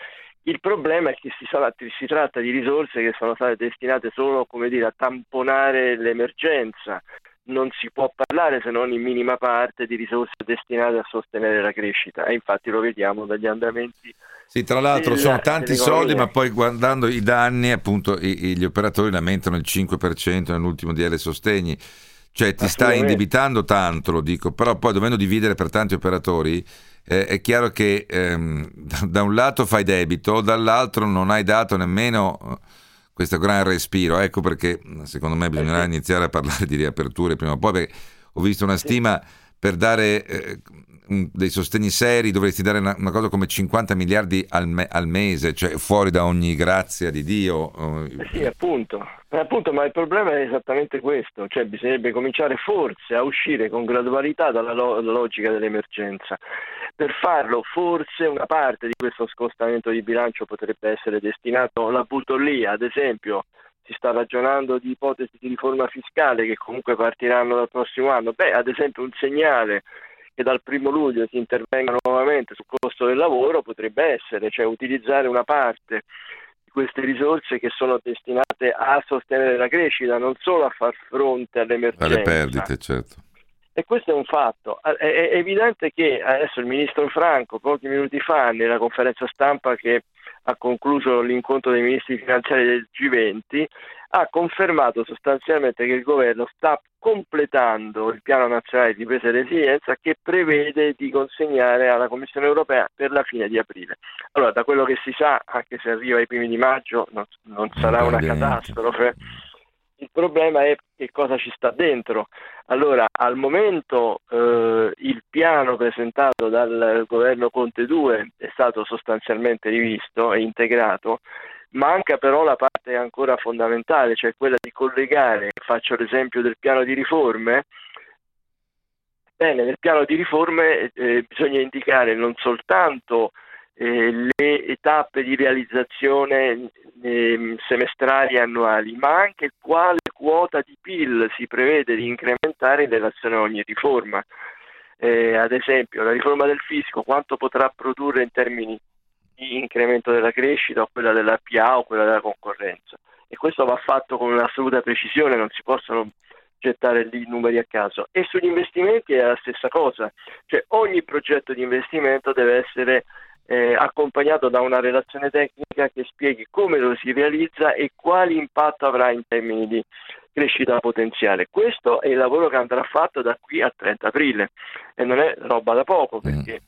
Il problema è che si, sono, si tratta di risorse che sono state destinate solo dire, a tamponare l'emergenza, non si può parlare se non in minima parte di risorse destinate a sostenere la crescita. E infatti lo vediamo dagli andamenti sì, tra l'altro sono tanti soldi, ma poi guardando i danni, appunto, i, gli operatori lamentano il 5% nell'ultimo DL sostegni. Cioè ti stai indebitando tanto, lo dico, però poi dovendo dividere per tanti operatori, eh, è chiaro che ehm, da, un lato fai debito, dall'altro non hai dato nemmeno questo gran respiro. Ecco perché secondo me bisognerà iniziare a parlare di riaperture prima o poi, perché ho visto una stima per dare... Eh, dei sostegni seri dovresti dare una, una cosa come 50 miliardi al, me, al, mese, cioè fuori da ogni grazia di Dio. Eh sì, appunto. Eh, appunto, ma il problema è esattamente questo, cioè bisognerebbe cominciare forse a uscire con gradualità dalla lo- logica dell'emergenza. Per farlo forse una parte di questo scostamento di bilancio potrebbe essere destinato, la butto ad esempio si sta ragionando di ipotesi di riforma fiscale che comunque partiranno dal prossimo anno. Beh, ad esempio un segnale che dal primo luglio si intervenga nuovamente sul costo del lavoro potrebbe essere, cioè utilizzare una parte di queste risorse che sono destinate a sostenere la crescita, non solo a far fronte all'emergenza. Alle perdite, certo. E questo è un fatto. È evidente che adesso il ministro Franco, pochi minuti fa, nella conferenza stampa che ha concluso l'incontro dei ministri finanziari del G20, ha confermato sostanzialmente che il governo sta completando il piano nazionale di ripresa e resilienza che prevede di consegnare alla Commissione europea per la fine di aprile. Allora, da quello che si sa, anche se arriva ai primi di maggio, non, non sarà una catastrofe. Il problema è che cosa ci sta dentro. Allora, al momento eh, il piano presentato dal governo Conte 2 è stato sostanzialmente rivisto e integrato Manca però la parte ancora fondamentale, cioè quella di collegare, faccio l'esempio del piano di riforme, Bene, nel piano di riforme eh, bisogna indicare non soltanto eh, le tappe di realizzazione eh, semestrali e annuali, ma anche quale quota di PIL si prevede di incrementare in relazione a ogni riforma. Eh, ad esempio, la riforma del fisco quanto potrà produrre in termini di incremento della crescita o quella della PA o quella della concorrenza. E questo va fatto con un'assoluta precisione, non si possono gettare lì numeri a caso. E sugli investimenti è la stessa cosa, cioè ogni progetto di investimento deve essere eh, accompagnato da una relazione tecnica che spieghi come lo si realizza e quali impatto avrà in termini di crescita potenziale. Questo è il lavoro che andrà fatto da qui a 30 aprile e non è roba da poco perché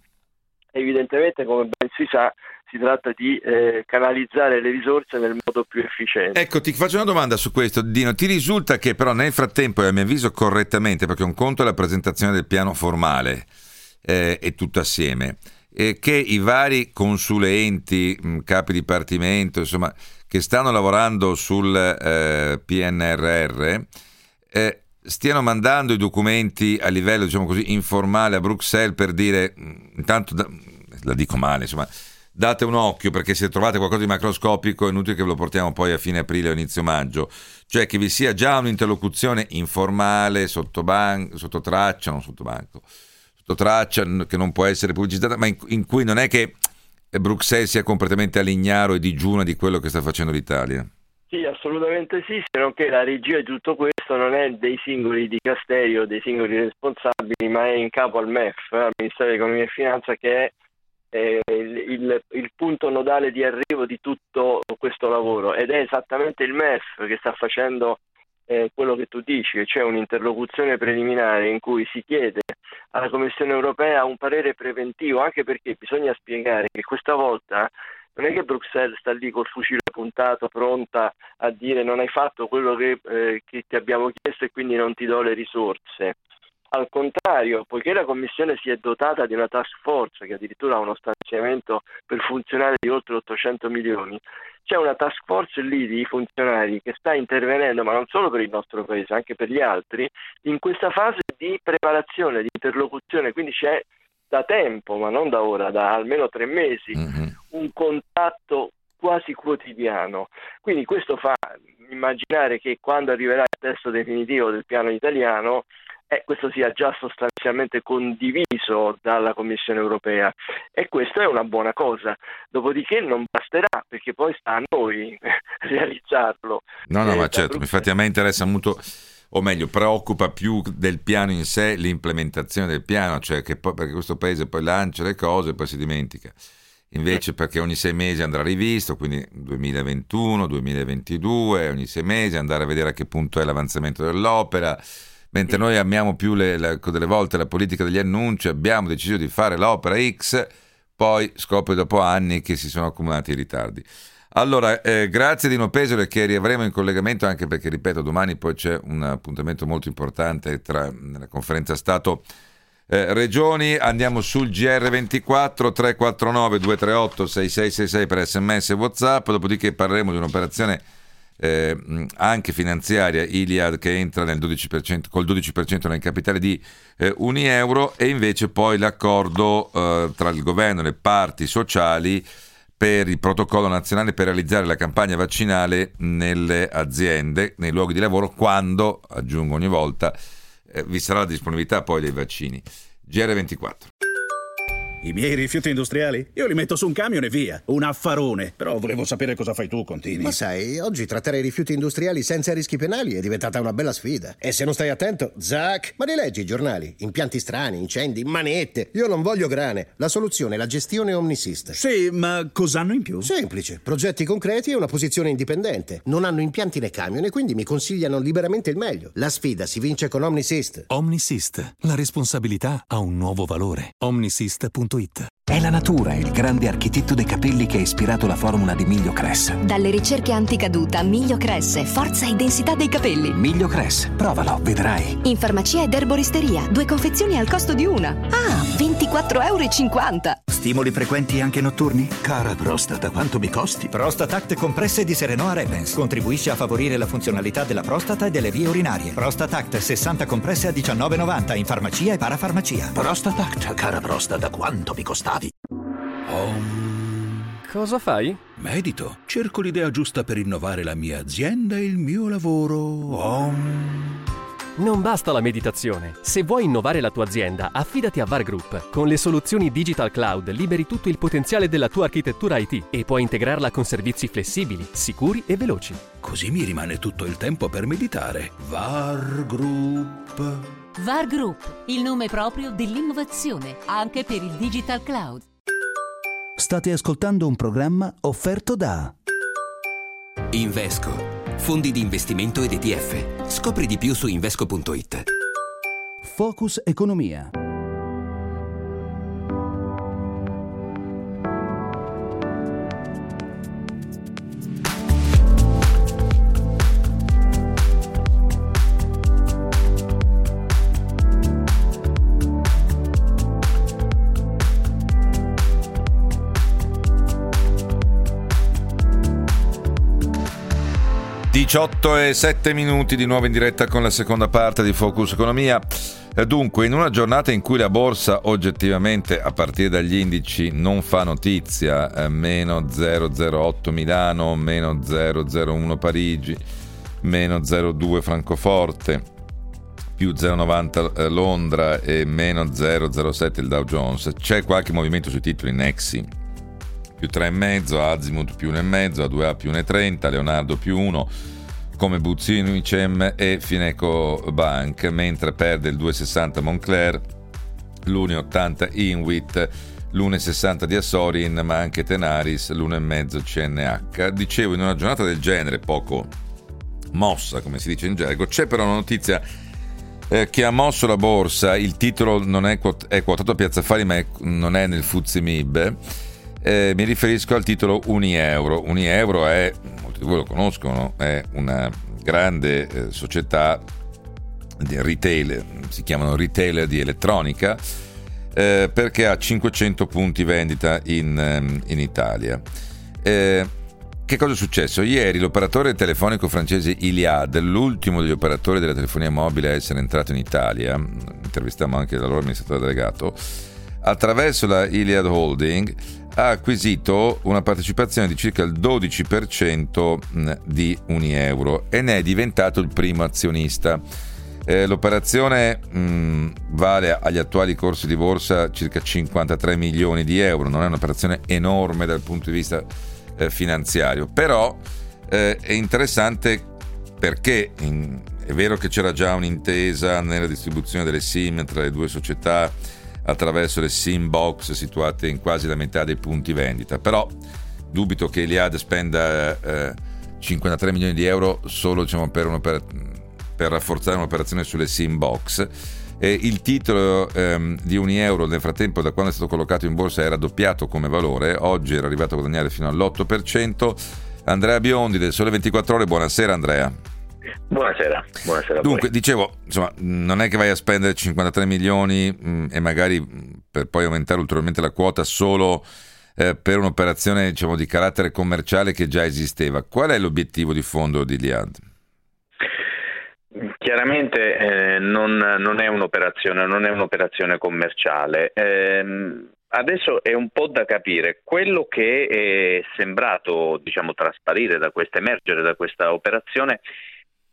evidentemente come ben si sa si tratta di eh, canalizzare le risorse nel modo più efficiente. Ecco, ti faccio una domanda su questo, Dino. Ti risulta che però nel frattempo, e a mio avviso correttamente, perché un conto è la presentazione del piano formale eh, e tutto assieme, eh, che i vari consulenti, mh, capi dipartimento, insomma, che stanno lavorando sul eh, PNRR, eh, stiano mandando i documenti a livello, diciamo così, informale a Bruxelles per dire, intanto, la dico male, insomma, date un occhio perché se trovate qualcosa di macroscopico è inutile che ve lo portiamo poi a fine aprile o inizio maggio, cioè che vi sia già un'interlocuzione informale, sotto, ban- sotto traccia, non sotto banco, sotto traccia che non può essere pubblicizzata, ma in, in cui non è che Bruxelles sia completamente all'ignaro e digiuna di quello che sta facendo l'Italia. Sì, assolutamente sì, se non che la regia di tutto questo non è dei singoli dicasteri o dei singoli responsabili, ma è in capo al MEF, al Ministero di Economia e Finanza, che è eh, il, il, punto nodale di arrivo di tutto questo lavoro ed è esattamente il MEF che sta facendo eh, quello che tu dici, cioè un'interlocuzione preliminare in cui si chiede alla Commissione europea un parere preventivo, anche perché bisogna spiegare che questa volta non è che Bruxelles sta lì col fucile puntato, pronta a dire non hai fatto quello che, eh, che ti abbiamo chiesto e quindi non ti do le risorse. Al contrario, poiché la Commissione si è dotata di una task force che addirittura ha uno stanziamento per funzionare di oltre 800 milioni, c'è una task force lì di funzionari che sta intervenendo, ma non solo per il nostro paese, anche per gli altri, in questa fase di preparazione, di interlocuzione. Quindi c'è da tempo, ma non da ora, da almeno tre mesi, mm-hmm. un contatto quasi quotidiano. Quindi questo fa immaginare che quando arriverà il testo definitivo del piano italiano eh, questo sia già sostanzialmente condiviso dalla Commissione europea e questa è una buona cosa. Dopodiché non basterà perché poi sta a noi realizzarlo. No, no, eh, ma certo, infatti a me interessa molto o meglio, preoccupa più del piano in sé l'implementazione del piano, cioè che poi, perché questo paese poi lancia le cose e poi si dimentica. Invece perché ogni sei mesi andrà rivisto, quindi 2021, 2022, ogni sei mesi andare a vedere a che punto è l'avanzamento dell'opera, Mentre noi amiamo più le, le, delle volte la politica degli annunci, abbiamo deciso di fare l'opera X, poi scopre dopo anni che si sono accumulati i ritardi. Allora, eh, grazie Dino Pesole che riavremo in collegamento anche perché, ripeto, domani poi c'è un appuntamento molto importante tra la conferenza Stato eh, Regioni. Andiamo sul GR24 349 238 6666 per sms e whatsapp, dopodiché parleremo di un'operazione eh, anche finanziaria Iliad che entra nel 12%, col 12% nel capitale di eh, Unieuro e invece poi l'accordo eh, tra il governo e le parti sociali per il protocollo nazionale per realizzare la campagna vaccinale nelle aziende, nei luoghi di lavoro, quando, aggiungo ogni volta, eh, vi sarà la disponibilità poi dei vaccini. GR24. I miei rifiuti industriali? Io li metto su un camion e via. Un affarone. Però volevo sapere cosa fai tu, Contini. Ma sai, oggi trattare i rifiuti industriali senza rischi penali è diventata una bella sfida. E se non stai attento, zac! Ma li leggi i giornali? Impianti strani, incendi, manette. Io non voglio grane. La soluzione è la gestione Omnisist. Sì, ma cos'hanno in più? Semplice. Progetti concreti e una posizione indipendente. Non hanno impianti né camion e quindi mi consigliano liberamente il meglio. La sfida si vince con Omnisist. Omnisist. La responsabilità ha un nuovo valore. Omnisist.com www.miglio.it È la natura il grande architetto dei capelli che ha ispirato la formula di Miglio Cress. Dalle ricerche anticaduta, Miglio Cress, forza e densità dei capelli. Miglio Cress, provalo, vedrai. In farmacia ed erboristeria, due confezioni al costo di una. Ah, 24,50 euro. Stimoli frequenti anche notturni? Cara prostata, quanto mi costi? Prostatact compresse di Serenoa Repens. Contribuisce a favorire la funzionalità della prostata e delle vie urinarie. Prostatact 60 compresse a 19,90 in farmacia e parafarmacia. Prostatact, cara prostata, quanto mi costavi? Om. Cosa fai? Medito. Cerco l'idea giusta per innovare la mia azienda e il mio lavoro. Om. Non basta la meditazione. Se vuoi innovare la tua azienda, affidati a VAR Group. Con le soluzioni Digital Cloud liberi tutto il potenziale della tua architettura IT e puoi integrarla con servizi flessibili, sicuri e veloci. Così mi rimane tutto il tempo per meditare. VAR Group. VAR Group, il nome proprio dell'innovazione, anche per il Digital Cloud. State ascoltando un programma offerto da Invesco fondi di investimento ed ETF. Scopri di più su Invesco.it. Focus Economia. 18 e 7 minuti di nuovo in diretta con la seconda parte di Focus Economia. Dunque, in una giornata in cui la borsa oggettivamente a partire dagli indici non fa notizia, eh, meno 008 Milano, meno 001 Parigi, meno 02 Francoforte, più 0,90 eh, Londra e meno 0,07 il Dow Jones, c'è qualche movimento sui titoli Nexi più 3,5, Azimut più 1,5, A2A più 1,30, Leonardo più 1, come Buzzino Unicem e Fineco Bank, mentre perde il 2,60 Moncler, l'1,80 Inwit, l'1,60 di Assorin, ma anche Tenaris, l'1,5 CNH. Dicevo, in una giornata del genere, poco mossa, come si dice in gergo, c'è però una notizia eh, che ha mosso la borsa, il titolo non è, quot- è quotato a Piazza Fari, ma è, non è nel Fuzzi Mib eh, mi riferisco al titolo Unieuro. Unieuro è, di voi lo conoscono, è una grande eh, società di retail, si chiamano retailer di elettronica, eh, perché ha 500 punti vendita in, ehm, in Italia. Eh, che cosa è successo? Ieri l'operatore telefonico francese Iliad, l'ultimo degli operatori della telefonia mobile a essere entrato in Italia, intervistiamo anche l'allora amministratore delegato, attraverso la Iliad Holding ha acquisito una partecipazione di circa il 12% di Unieuro e ne è diventato il primo azionista. Eh, l'operazione mh, vale agli attuali corsi di borsa circa 53 milioni di euro, non è un'operazione enorme dal punto di vista eh, finanziario, però eh, è interessante perché in, è vero che c'era già un'intesa nella distribuzione delle SIM tra le due società attraverso le sim box situate in quasi la metà dei punti vendita. Però dubito che Iliad spenda eh, 53 milioni di euro solo diciamo, per, per, rafforzare un'operazione sulle sim box. E il titolo ehm, di un euro nel frattempo da quando è stato collocato in borsa era doppiato come valore, oggi era arrivato a guadagnare fino all'8%. Andrea Biondi del Sole 24 Ore, buonasera Andrea. Buonasera, buonasera Dunque, dicevo, insomma, non è che vai a spendere 53 milioni mh, mm, e magari mm, per poi aumentare ulteriormente la quota solo eh, per un'operazione diciamo, di carattere commerciale che già esisteva. Qual è l'obiettivo di fondo di Liad? Chiaramente eh, non, non, è un'operazione, non, è un'operazione, commerciale. Eh, adesso è un po' da capire quello che è sembrato diciamo, trasparire da questa, emergere da questa operazione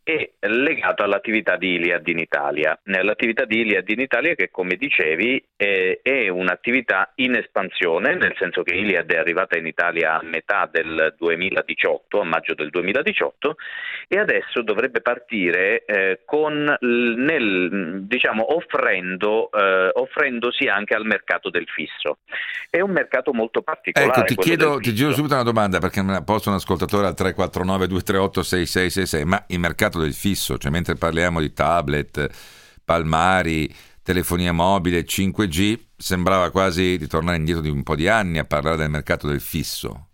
è legato all'attività di Iliad in Italia. L'attività di Iliad in Italia che come dicevi è, è, un'attività in espansione, nel senso che Iliad è arrivata in Italia a metà del 2018, a maggio del 2018 e adesso dovrebbe partire eh, con, nel, diciamo, offrendo, eh, offrendosi anche al mercato del fisso. È un mercato molto particolare. Ecco, ti chiedo, ti giro subito una domanda perché me la posto un ascoltatore al 349 238 6666, ma il mercato mercato del fisso, cioè mentre parliamo di tablet, palmari, telefonia mobile, 5G, sembrava quasi di tornare indietro di un po' di anni a parlare del mercato del fisso.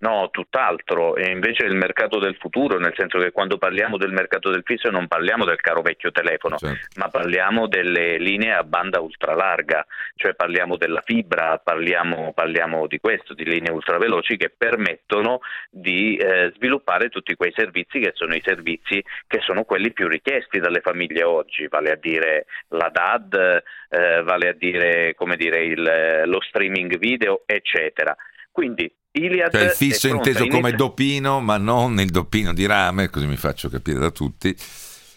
No, tutt'altro, e invece il mercato del futuro, nel senso che quando parliamo del mercato del fisso non parliamo del caro vecchio telefono, certo. ma parliamo delle linee a banda ultralarga, cioè parliamo della fibra, parliamo, parliamo di questo, di linee ultraveloci che permettono di eh, sviluppare tutti quei servizi che sono i servizi che sono quelli più richiesti dalle famiglie oggi, vale a dire la DAD, eh, vale a dire, dire il, lo streaming video, eccetera. Quindi Iliad cioè il fisso inteso come dopino, ma non il dopino di rame, così mi faccio capire da tutti,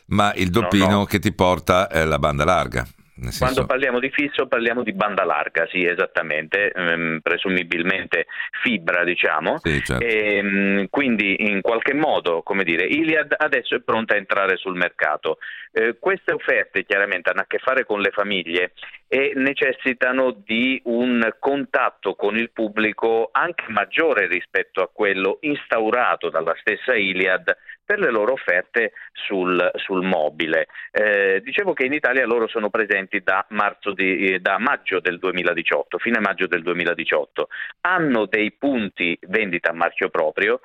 ma il dopino no, no. che ti porta eh, la banda larga. Senso... Quando parliamo di fisso parliamo di banda larga, sì, esattamente, ehm, presumibilmente fibra, diciamo. Sì, certo. e, ehm, quindi in qualche modo, come dire, Iliad adesso è pronta a entrare sul mercato. Eh, queste offerte chiaramente hanno a che fare con le famiglie e necessitano di un contatto con il pubblico anche maggiore rispetto a quello instaurato dalla stessa Iliad per le loro offerte sul, sul mobile. Eh, dicevo che in Italia loro sono presenti da, di, da, maggio del 2018, fine maggio del 2018. Hanno dei punti vendita a marchio proprio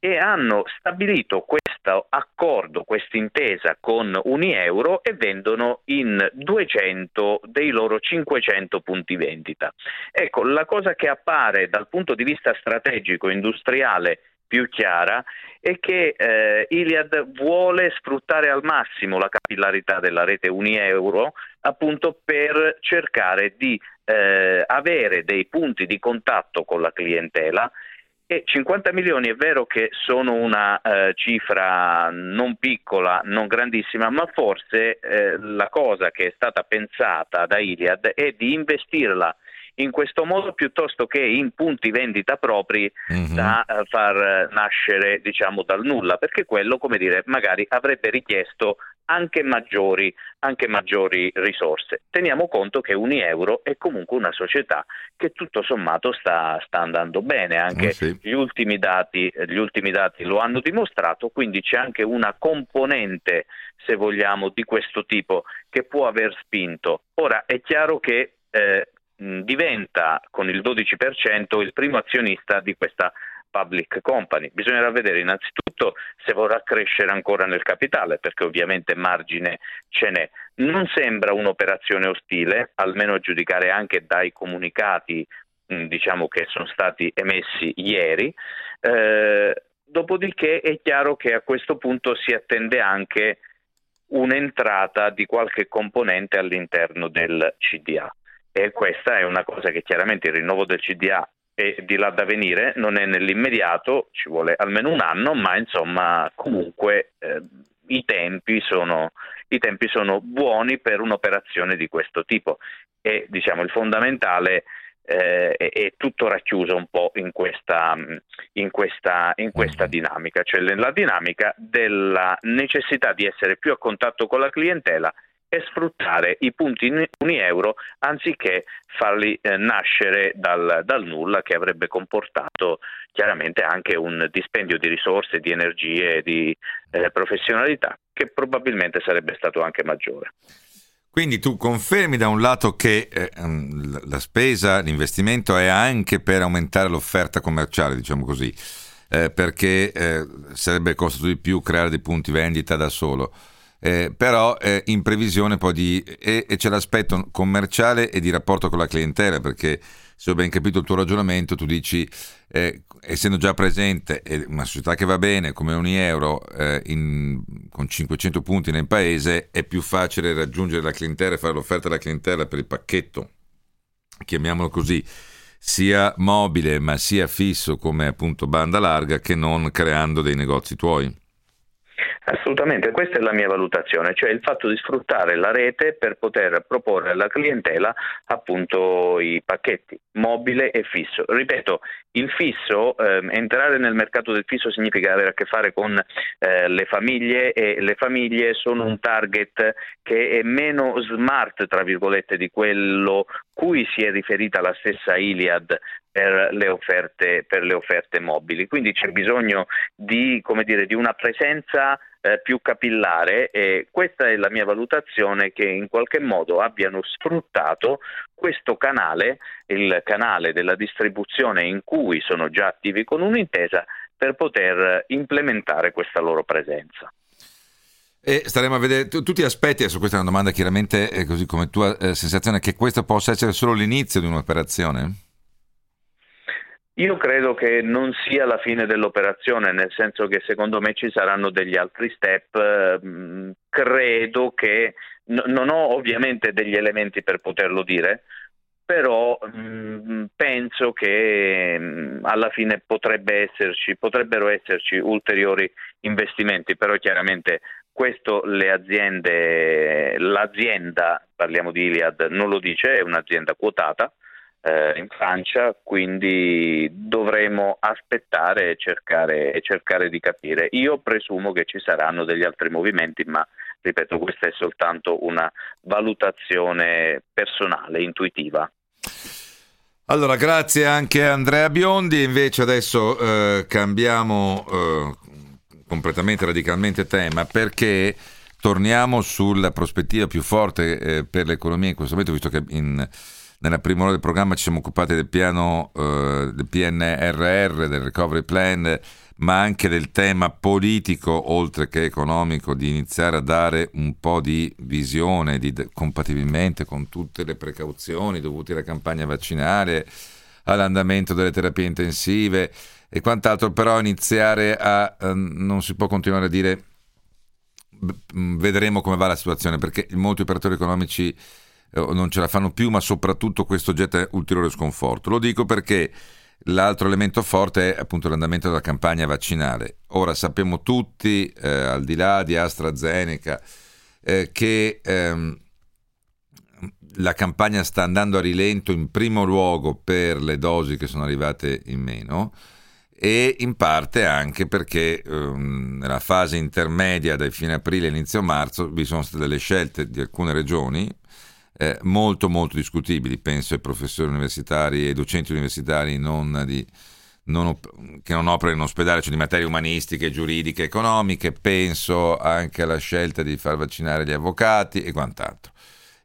e hanno stabilito questo accordo, questa intesa con Unieuro e vendono in 200 dei loro 500 punti vendita. Ecco, la cosa che appare dal punto di vista strategico industriale più chiara è che eh, Iliad vuole sfruttare al massimo la capillarità della rete Unieuro appunto per cercare di eh, avere dei punti di contatto con la clientela. E 50 milioni è vero che sono una eh, cifra non piccola, non grandissima, ma forse eh, la cosa che è stata pensata da Iliad è di investirla in questo modo piuttosto che in punti vendita propri mm-hmm. da uh, far nascere diciamo dal nulla, perché quello come dire magari avrebbe richiesto anche maggiori, anche maggiori risorse. Teniamo conto che Unieuro è comunque una società che tutto sommato sta, sta andando bene, anche oh, sì. gli, ultimi dati, gli ultimi dati lo hanno dimostrato, quindi c'è anche una componente, se vogliamo, di questo tipo che può aver spinto. Ora è chiaro che eh, diventa con il 12% il primo azionista di questa public company. Bisognerà vedere innanzitutto se vorrà crescere ancora nel capitale, perché ovviamente margine ce n'è. Non sembra un'operazione ostile, almeno a giudicare anche dai comunicati diciamo che sono stati emessi ieri. Eh, dopodiché è chiaro che a questo punto si attende anche un'entrata di qualche componente all'interno del CDA e questa è una cosa che chiaramente il rinnovo del CDA è di là da venire, non è nell'immediato, ci vuole almeno un anno, ma insomma comunque eh, i, tempi sono, i tempi sono buoni per un'operazione di questo tipo e diciamo il fondamentale eh, è, è, tutto racchiuso un po' in questa, in questa, in questa mm. dinamica, cioè la dinamica della necessità di essere più a contatto con la clientela e sfruttare i punti Unieuro anziché farli eh, nascere dal, dal, nulla che avrebbe comportato chiaramente anche un dispendio di risorse, di energie e di eh, professionalità che probabilmente sarebbe stato anche maggiore. Quindi tu confermi da un lato che eh, la spesa, l'investimento è anche per aumentare l'offerta commerciale, diciamo così, eh, perché eh, sarebbe costato di più creare dei punti vendita da solo eh, però eh, in previsione poi di... E, e, c'è l'aspetto commerciale e di rapporto con la clientela, perché se ho ben capito il tuo ragionamento, tu dici, eh, essendo già presente una società che va bene come Unieuro eh, in, con 500 punti nel paese, è più facile raggiungere la clientela e fare l'offerta alla clientela per il pacchetto, chiamiamolo così, sia mobile ma sia fisso come appunto banda larga che non creando dei negozi tuoi. Assolutamente, questa è la mia valutazione, cioè il fatto di sfruttare la rete per poter proporre alla clientela appunto i pacchetti mobile e fisso. Ripeto, il fisso, eh, entrare nel mercato del fisso significa avere a che fare con eh, le famiglie e le famiglie sono un target che è meno smart, tra virgolette, di quello cui si è riferita la stessa Iliad per le offerte, per le offerte mobili. Quindi c'è bisogno di, dire, di una presenza eh, più capillare e questa è la mia valutazione che in qualche modo abbiano sfruttato questo canale, il canale della distribuzione in cui sono già attivi con un'intesa per poter implementare questa loro presenza. E staremo a vedere, tu, tu ti aspetti, adesso questa è una domanda chiaramente eh, così come tua eh, sensazione, che questo possa essere solo l'inizio di un'operazione? Io credo che non sia la fine dell'operazione, nel senso che secondo me ci saranno degli altri step. Mm, credo che non ho ovviamente degli elementi per poterlo dire, però mm, penso che mm, alla fine potrebbe esserci, potrebbero esserci ulteriori investimenti, però chiaramente questo le aziende, l'azienda, parliamo di Iliad, non lo dice, è un'azienda quotata eh, in Francia, quindi dovremo aspettare e cercare, e cercare di capire. Io presumo che ci saranno degli altri movimenti, ma ripeto, questa è soltanto una valutazione personale, intuitiva. Allora, grazie anche a Andrea Biondi. Invece adesso eh, cambiamo eh, completamente, radicalmente tema perché torniamo sulla prospettiva più forte eh, per l'economia in questo momento, visto che in, nella prima ora del programma ci siamo occupati del piano eh, del PNRR, del Recovery Plan ma anche del tema politico, oltre che economico, di iniziare a dare un po' di visione, di, compatibilmente con tutte le precauzioni dovute alla campagna vaccinale, all'andamento delle terapie intensive e quant'altro, però iniziare a... Eh, non si può continuare a dire vedremo come va la situazione, perché molti operatori economici eh, non ce la fanno più, ma soprattutto questo getta ulteriore sconforto. Lo dico perché L'altro elemento forte è appunto l'andamento della campagna vaccinale. Ora sappiamo tutti, eh, al di là di AstraZeneca, eh, che ehm, la campagna sta andando a rilento in primo luogo per le dosi che sono arrivate in meno e in parte anche perché ehm, nella fase intermedia da fine aprile all'inizio marzo vi sono state delle scelte di alcune regioni eh, molto molto discutibili, penso ai professori universitari e ai docenti universitari non di, non, che non operano in ospedale, cioè di materie umanistiche, giuridiche, economiche, penso anche alla scelta di far vaccinare gli avvocati e quant'altro.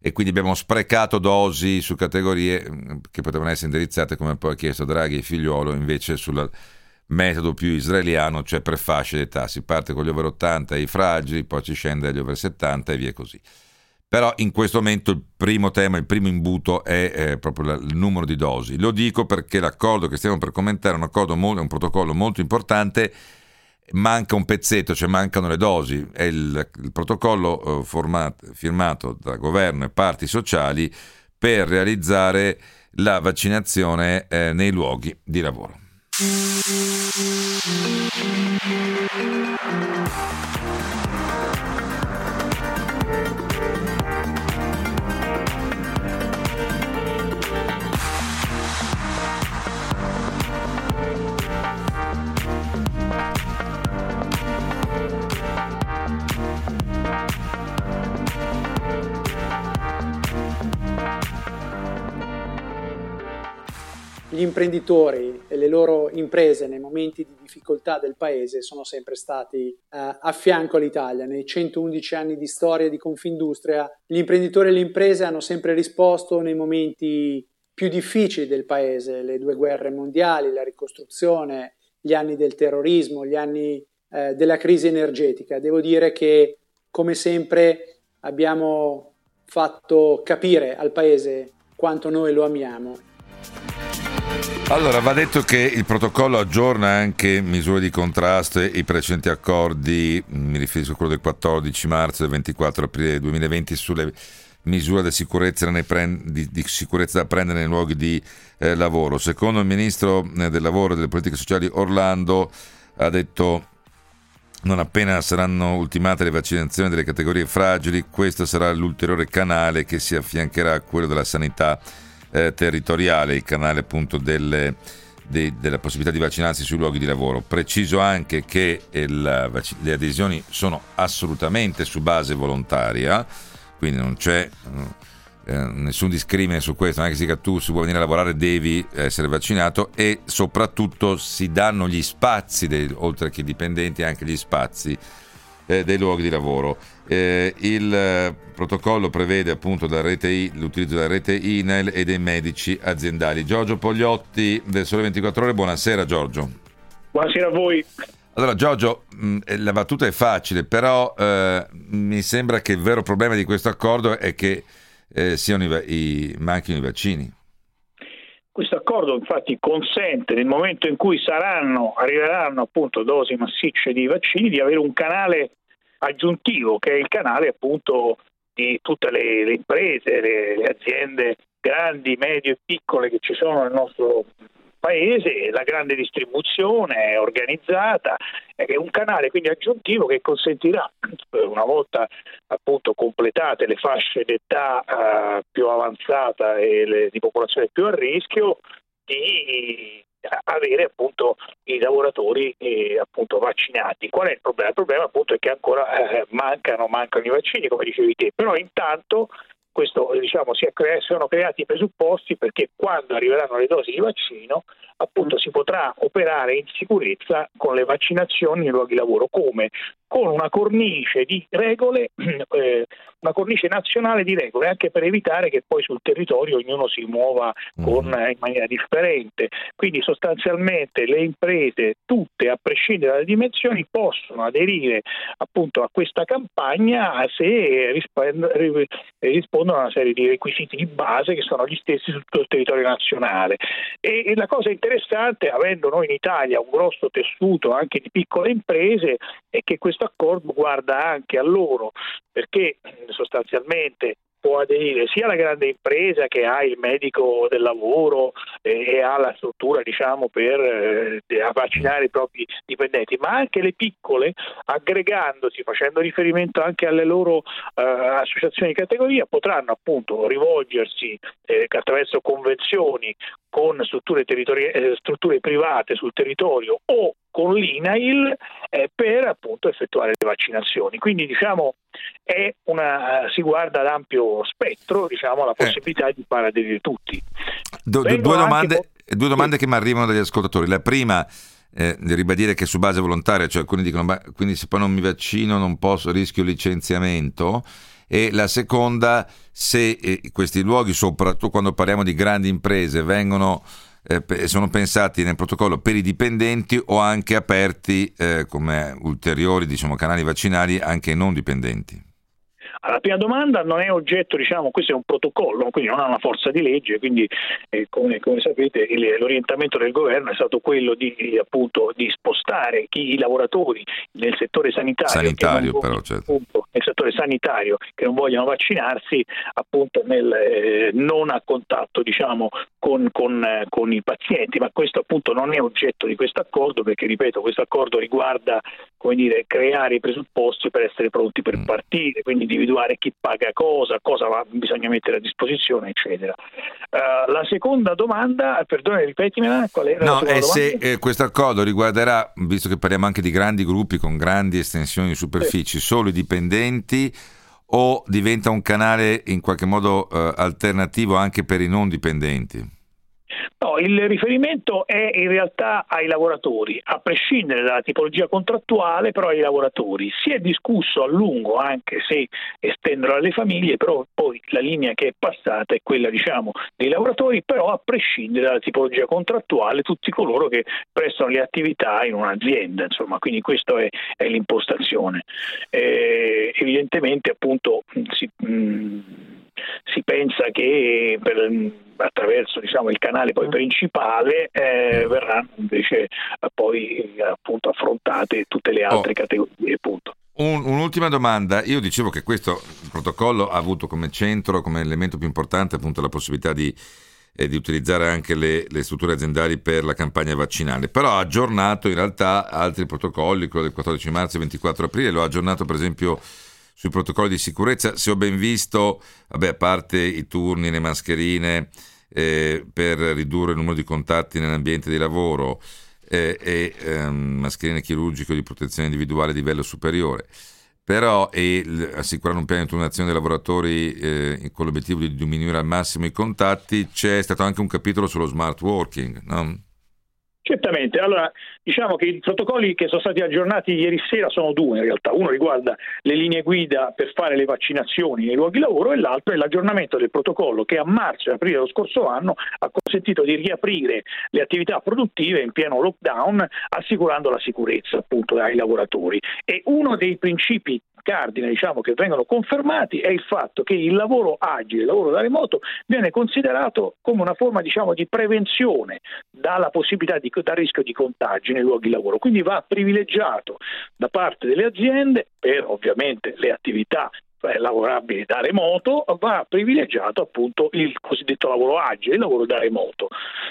E quindi abbiamo sprecato dosi su categorie mm, che potevano essere indirizzate, come poi ha chiesto Draghi e Figliuolo, invece sul metodo più israeliano, cioè per fasce d'età. Si parte con gli over 80 e i fragili, poi ci scende agli over 70 e via così. Però in questo momento il primo tema, il primo imbuto è eh, proprio il numero di dosi. Lo dico perché l'accordo che stiamo per commentare è un, accordo, è un protocollo molto importante, manca un pezzetto, cioè mancano le dosi. È il, il protocollo eh, formato, firmato da governo e parti sociali per realizzare la vaccinazione eh, nei luoghi di lavoro. Gli imprenditori e le loro imprese nei momenti di difficoltà del paese sono sempre stati eh, a fianco all'Italia. Nei 111 anni di storia di Confindustria, gli imprenditori e le imprese hanno sempre risposto nei momenti più difficili del paese, le due guerre mondiali, la ricostruzione, gli anni del terrorismo, gli anni eh, della crisi energetica. Devo dire che, come sempre, abbiamo fatto capire al paese quanto noi lo amiamo allora, va detto che il protocollo aggiorna anche misure di contrasto e i precedenti accordi, mi riferisco a quello del 14 marzo e del 24 aprile 2020 sulle misure di sicurezza, di, di sicurezza da prendere nei luoghi di eh, lavoro. Secondo il ministro eh, del lavoro e delle politiche sociali Orlando ha detto non appena saranno ultimate le vaccinazioni delle categorie fragili, questo sarà l'ulteriore canale che si affiancherà a quello della sanità eh, territoriale, il canale appunto delle, de, della possibilità di vaccinarsi sui luoghi di lavoro. Preciso anche che il, le adesioni sono assolutamente su base volontaria, quindi non c'è eh, nessun discrimine su questo, non si tu se vuoi venire a lavorare devi essere vaccinato e soprattutto si danno gli spazi, dei, oltre che dipendenti, anche gli spazi eh, dei luoghi di lavoro. Eh, il eh, protocollo prevede appunto rete, l'utilizzo della rete INEL e dei medici aziendali. Giorgio Pogliotti del Sole 24 Ore, buonasera Giorgio. Buonasera a voi. Allora Giorgio, mh, eh, la battuta è facile, però eh, mi sembra che il vero problema di questo accordo è che eh, siano i, i, manchino i vaccini. Questo accordo infatti consente nel momento in cui saranno, arriveranno appunto dosi massicce di vaccini di avere un canale aggiuntivo che è il canale appunto di tutte le, le imprese, le, le, aziende grandi, medie e piccole che ci sono nel nostro paese, la grande distribuzione organizzata, è un canale quindi aggiuntivo che consentirà, una volta appunto completate le fasce d'età eh, più avanzata e le, di popolazione più a rischio, di avere appunto i lavoratori eh, appunto vaccinati. Qual è il problema? Il problema appunto è che ancora eh, mancano, mancano i vaccini, come dicevi te, però intanto questo diciamo, si cre- sono creati i presupposti perché quando arriveranno le dosi di vaccino appunto si potrà operare in sicurezza con le vaccinazioni nei luoghi di lavoro. Come? Con una cornice di regole, eh, una cornice nazionale di regole, anche per evitare che poi sul territorio ognuno si muova con, mm. in maniera differente. Quindi sostanzialmente le imprese, tutte a prescindere dalle dimensioni, possono aderire appunto a questa campagna se rispondono a una serie di requisiti di base che sono gli stessi su tutto il territorio nazionale. E, e la cosa interessante, avendo noi in Italia un grosso tessuto anche di piccole imprese, è che questo accordo guarda anche a loro, perché sostanzialmente può aderire sia la grande impresa che ha il medico del lavoro e, ha la struttura diciamo, per eh, vaccinare i propri dipendenti, ma anche le piccole aggregandosi, facendo riferimento anche alle loro eh, associazioni di categoria, potranno appunto rivolgersi eh, attraverso convenzioni con strutture, eh, strutture private sul territorio o con l'INAIL eh, per appunto effettuare le vaccinazioni. Quindi diciamo una, si guarda ad ampio spettro diciamo, la eh. possibilità eh. di fare aderire tutti. Do, due, domande, anche... due domande che mi arrivano dagli ascoltatori. La prima eh, di ribadire che su base volontaria, cioè alcuni dicono ma quindi se poi non mi vaccino non posso, rischio licenziamento e la seconda se eh, questi luoghi, soprattutto quando parliamo di grandi imprese, vengono eh, sono pensati nel protocollo per i dipendenti o anche aperti eh, come ulteriori diciamo, canali vaccinali anche ai non dipendenti. La prima domanda non è oggetto, diciamo, questo è un protocollo, quindi non ha una forza di legge, quindi eh, come, come, sapete il, l'orientamento del governo è stato quello di, appunto, di spostare chi, i lavoratori nel settore sanitario, sanitario non, però, certo. appunto, nel settore sanitario che non vogliono vaccinarsi appunto nel, eh, non a contatto diciamo, con, con, eh, con, i pazienti, ma questo appunto non è oggetto di questo accordo perché ripeto questo accordo riguarda come dire, creare i presupposti per essere pronti per mm. partire, quindi individuare chi paga cosa, cosa va, bisogna mettere a disposizione, eccetera. Uh, la seconda domanda, perdone, ripetimela, qual era? No, è se eh, questo accordo riguarderà, visto che parliamo anche di grandi gruppi con grandi estensioni di superfici, sì. solo i dipendenti o diventa un canale in qualche modo eh, alternativo anche per i non dipendenti? No, il riferimento è in realtà ai lavoratori, a prescindere dalla tipologia contrattuale, però ai lavoratori. Si è discusso a lungo, anche se estenderlo alle famiglie, però poi la linea che è passata è quella diciamo, dei lavoratori, però a prescindere dalla tipologia contrattuale, tutti coloro che prestano le attività in un'azienda, insomma, quindi questa è, è l'impostazione. Eh, evidentemente appunto si, mh, mm, si pensa che per, attraverso diciamo, il canale poi principale eh, verranno invece poi appunto affrontate tutte le altre oh. categorie. Appunto. Un, un'ultima domanda, io dicevo che questo protocollo ha avuto come centro, come elemento più importante appunto la possibilità di, eh, di utilizzare anche le, le, strutture aziendali per la campagna vaccinale, però ha aggiornato in realtà altri protocolli, quello del 14 marzo e 24 aprile, lo ha aggiornato per esempio sui protocolli di sicurezza, se ho ben visto, vabbè, a parte i turni, le mascherine eh, per ridurre il numero di contatti nell'ambiente di lavoro eh, e ehm, mascherine chirurgiche di protezione individuale di livello superiore, però e assicurare un piano di turnazione dei lavoratori eh, con l'obiettivo di diminuire al massimo i contatti, c'è stato anche un capitolo sullo smart working, no? Certamente, allora diciamo che i protocolli che sono stati aggiornati ieri sera sono due in realtà, uno riguarda le linee guida per fare le vaccinazioni nei luoghi di lavoro e l'altro è l'aggiornamento del protocollo che a marzo e aprile dello scorso anno ha consentito di riaprire le attività produttive in pieno lockdown assicurando la sicurezza appunto ai lavoratori. E uno dei principi cardine diciamo, che vengono confermati è il fatto che il lavoro agile, il lavoro da remoto, viene considerato come una forma diciamo, di prevenzione dalla possibilità di, dal rischio di contagi nei luoghi di lavoro. Quindi va privilegiato da parte delle aziende per ovviamente le attività è lavorabile da remoto, va privilegiato appunto il cosiddetto lavoro agile, il lavoro da remoto,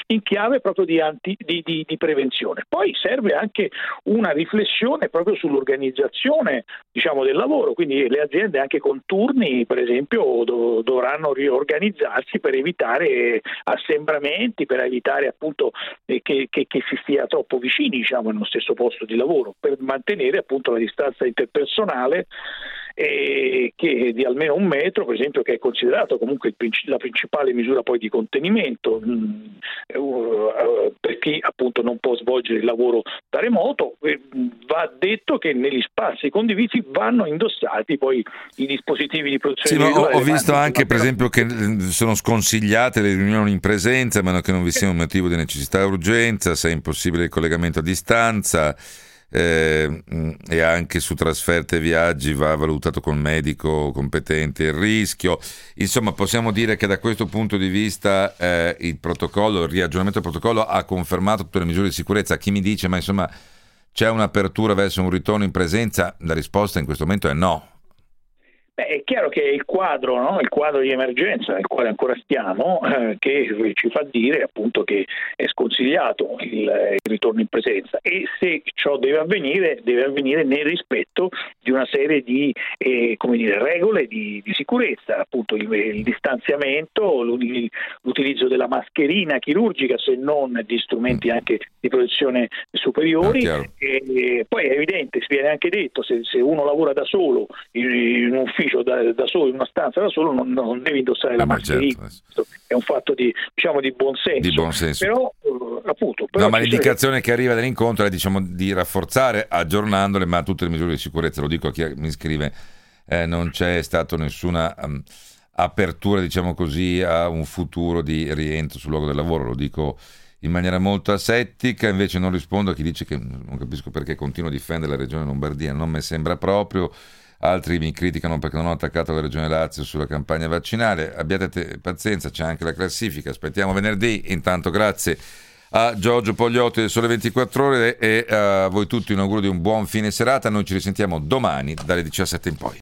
in chiave proprio di, anti, di, di, di prevenzione. Poi serve anche una riflessione proprio sull'organizzazione diciamo, del lavoro, quindi le aziende anche con turni per esempio dov- dovranno riorganizzarsi per evitare assembramenti, per evitare appunto che, che, che si stia troppo vicini diciamo, nello stesso posto di lavoro, per mantenere appunto la distanza interpersonale eh, che di almeno un metro, per esempio, che è considerato comunque la principale misura poi di contenimento mh, uh, uh, per chi appunto non può svolgere il lavoro da remoto. Eh, va detto che negli spazi condivisi vanno indossati poi i dispositivi di protezione sì, ho, ho visto anche per esempio che sono sconsigliate le riunioni in presenza, a meno che non vi sia un motivo di necessità e urgenza, se è impossibile il collegamento a distanza eh, e anche su trasferte e viaggi va valutato con medico competente il rischio. Insomma, possiamo dire che da questo punto di vista eh, il protocollo, il riaggiornamento del protocollo ha confermato tutte le misure di sicurezza. Chi mi dice, ma insomma, c'è un'apertura verso un ritorno in presenza? La risposta in questo momento è no. Beh, è chiaro che è il quadro, no? il quadro di emergenza nel quale ancora stiamo, eh, che ci fa dire appunto che è sconsigliato il, il, ritorno in presenza e se ciò deve avvenire, deve avvenire nel rispetto di una serie di eh, dire, regole di, di, sicurezza, appunto il, il distanziamento, l'utilizzo della mascherina chirurgica, se non di strumenti mm. anche di protezione superiori. Ah, e, poi è evidente, si viene anche detto, se, se uno lavora da solo in, in un ufficio ufficio da, da, solo, in una stanza da solo, non, non devi indossare la mascherina. Certo. È un fatto di, diciamo, di buon senso. Di buon senso. Però, uh, appunto, però no, ma l'indicazione che arriva dall'incontro è diciamo, di rafforzare, aggiornandole, ma tutte le misure di sicurezza, lo dico a chi mi scrive, eh, non c'è stata nessuna... Um, apertura, diciamo così, a un futuro di rientro sul luogo del lavoro, lo dico in maniera molto asettica, invece non rispondo a chi dice che non capisco perché continua a difendere la regione Lombardia, non mi sembra proprio altri mi criticano perché non ho attaccato la Regione Lazio sulla campagna vaccinale. Abbiate te- pazienza, c'è anche la classifica. Aspettiamo venerdì. Intanto, grazie a Giorgio Pogliotti del Sole 24 Ore e a voi tutti un augurio di un buon fine serata. Noi ci risentiamo domani dalle 17 in poi.